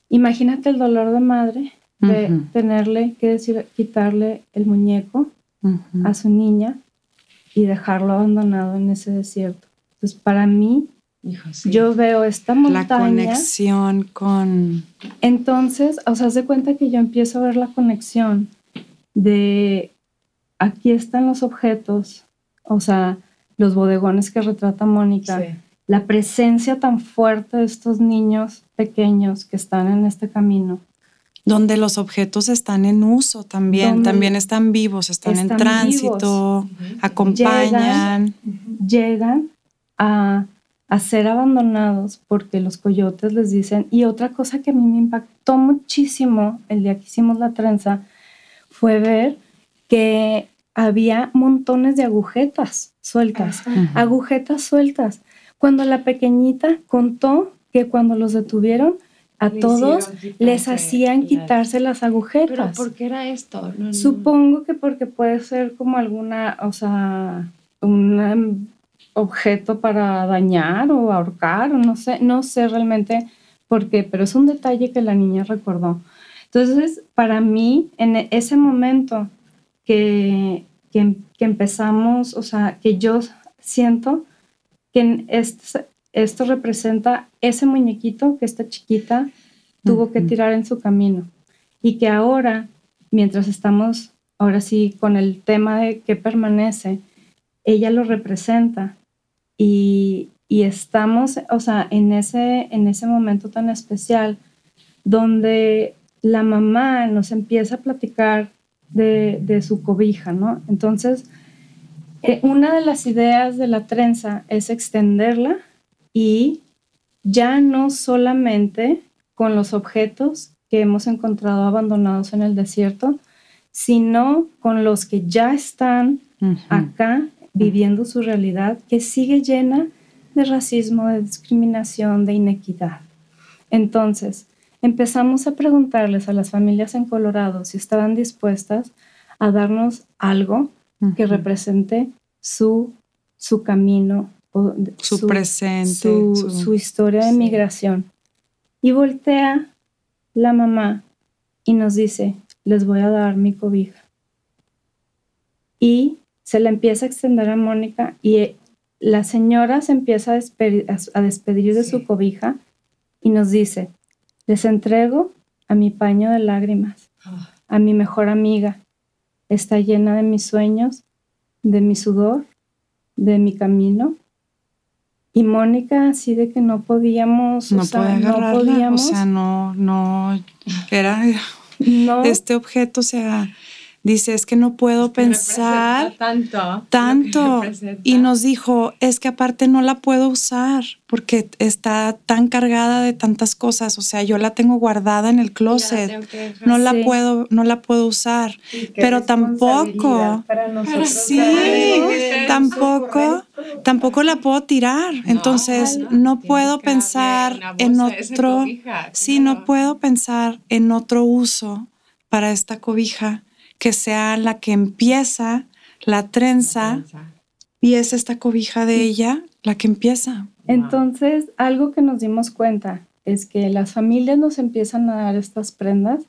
Imagínate el dolor de madre de tenerle que decir, quitarle el muñeco a su niña y dejarlo abandonado en ese desierto. Entonces, para mí, yo veo esta montaña. La conexión con... Entonces, o sea, se cuenta que yo empiezo a ver la conexión de aquí están los objetos, o sea, los bodegones que retrata Mónica, la presencia tan fuerte de estos niños pequeños que están en este camino. Donde los objetos están en uso también, también están vivos, están, en tránsito, acompañan. llegan a a ser abandonados porque los coyotes les dicen, y otra cosa que a mí me impactó muchísimo el día que hicimos la trenza fue ver que había montones de agujetas sueltas, agujetas sueltas. Cuando la pequeñita contó que cuando los detuvieron, a todos les hacían quitarse las agujetas. ¿Pero por qué era esto? Supongo que porque puede ser como alguna, o sea, una objeto para dañar o ahorcar, no sé, no sé realmente por qué, pero es un detalle que la niña recordó. Entonces, para mí, en ese momento que, que, empezamos, o sea, que yo siento que esto, esto representa ese muñequito que esta chiquita tuvo que tirar en su camino. Y que ahora, mientras estamos, ahora sí, con el tema de que permanece, ella lo representa y, estamos, o sea, en ese, en ese momento tan especial donde la mamá nos empieza a platicar de, su cobija, ¿no? Entonces, eh, una de las ideas de la trenza es extenderla y ya no solamente con los objetos que hemos encontrado abandonados en el desierto, sino con los que ya están acá viviendo su realidad que sigue llena de racismo, de discriminación, de inequidad. Entonces, empezamos a preguntarles a las familias en Colorado si estaban dispuestas a darnos algo que represente su, su camino, su, presente, su, historia de migración. Y voltea la mamá y nos dice, les voy a dar mi cobija. Y se le empieza a extender a Mónica y la señora se empieza a despedir, de su cobija y nos dice, les entrego a mi paño de lágrimas, a mi mejor amiga. Está llena de mis sueños, de mi sudor, de mi camino. Y Mónica, así de que no podíamos, no, o sea, no podíamos. O sea, no, no, era, no. este objeto, o sea, Dice, es que no puedo pensar tanto. Tanto. Y nos dijo, es que aparte no la puedo usar porque está tan cargada de tantas cosas. O sea, yo la tengo guardada en el closet. No la puedo, no la puedo usar. Pero tampoco. sí, tampoco, tampoco la puedo tirar. Entonces, no puedo pensar en otro. Sí, no puedo pensar en otro uso para esta cobija que sea la que empieza la trenza, y es esta cobija de ella la que empieza. Entonces, algo que nos dimos cuenta es que las familias nos empiezan a dar estas prendas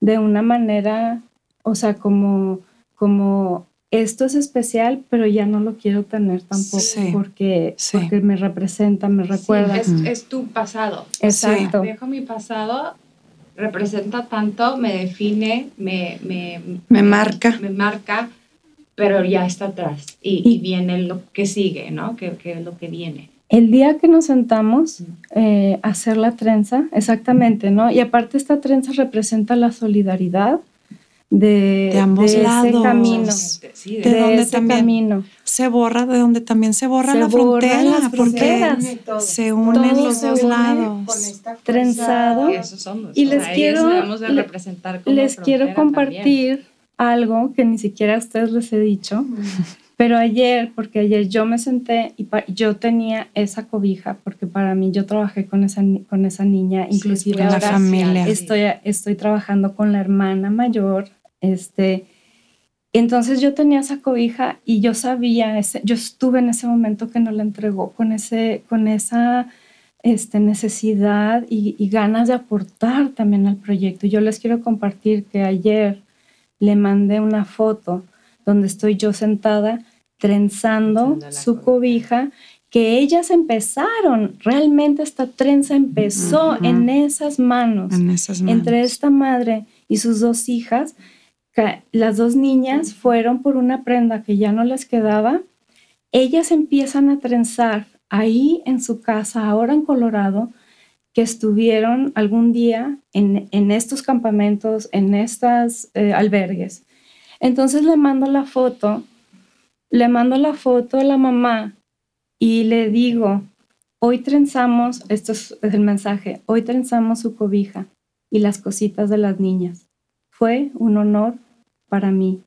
de una manera, o sea, como, como esto es especial, pero ya no lo quiero tener tampoco porque, porque me representa, me recuerda. es, tu pasado. Exacto. Dejo mi pasado representa tanto, me define, me, me, me marca. Me marca, pero ya está atrás y, viene lo que sigue, ¿no? Que, es lo que viene. El día que nos sentamos eh, a hacer la trenza, exactamente, ¿no? Y aparte esta trenza representa la solidaridad, de, ambos lados. Ese camino, de, donde también camino. Se borra, de donde también se borra la frontera, porque se unen los dos lados. Trenzado. Y les quiero, les quiero compartir algo que ni siquiera a ustedes les he dicho. Pero ayer, porque ayer yo me senté y yo tenía esa cobija, porque para mí yo trabajé con esa, con esa niña, inclusive ahora la familia. Estoy, estoy trabajando con la hermana mayor este, entonces yo tenía esa cobija y yo sabía, ese, yo estuve en ese momento que no la entregó con, ese, con esa este, necesidad y, ganas de aportar también al proyecto. Yo les quiero compartir que ayer le mandé una foto donde estoy yo sentada trenzando su cobija que ellas empezaron, realmente esta trenza empezó en, esas manos, en esas manos, entre esta madre y sus dos hijas, las dos niñas fueron por una prenda que ya no les quedaba. Ellas empiezan a trenzar ahí en su casa, ahora en Colorado, que estuvieron algún día en, estos campamentos, en estos eh, albergues. Entonces le mando la foto, le mando la foto a la mamá y le digo, hoy trenzamos, esto es el mensaje, hoy trenzamos su cobija y las cositas de las niñas. Fue un honor para mí.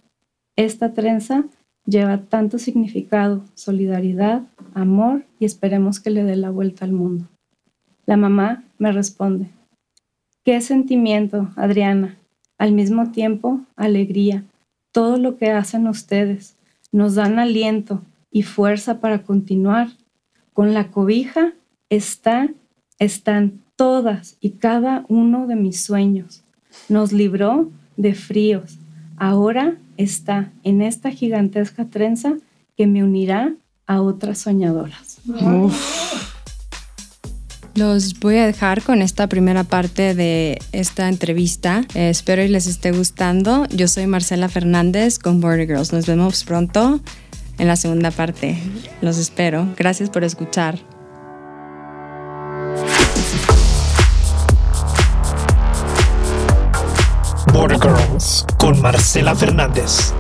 Esta trenza lleva tanto significado, solidaridad, amor y esperemos que le dé la vuelta al mundo. La mamá me responde, qué sentimiento, Adriana, al mismo tiempo alegría, todo lo que hacen ustedes nos dan aliento y fuerza para continuar. Con la cobija está, están todas y cada uno de mis sueños. Nos libró de fríos, ahora está en esta gigantesca trenza que me unirá a otras soñadoras. Los voy a dejar con esta primera parte de esta entrevista. Eh, espero y les esté gustando. Yo soy Marcela Fernández con Border Girls. Nos vemos pronto en la segunda parte. Los espero. Gracias por escuchar. Border Girls con Marcela Fernández.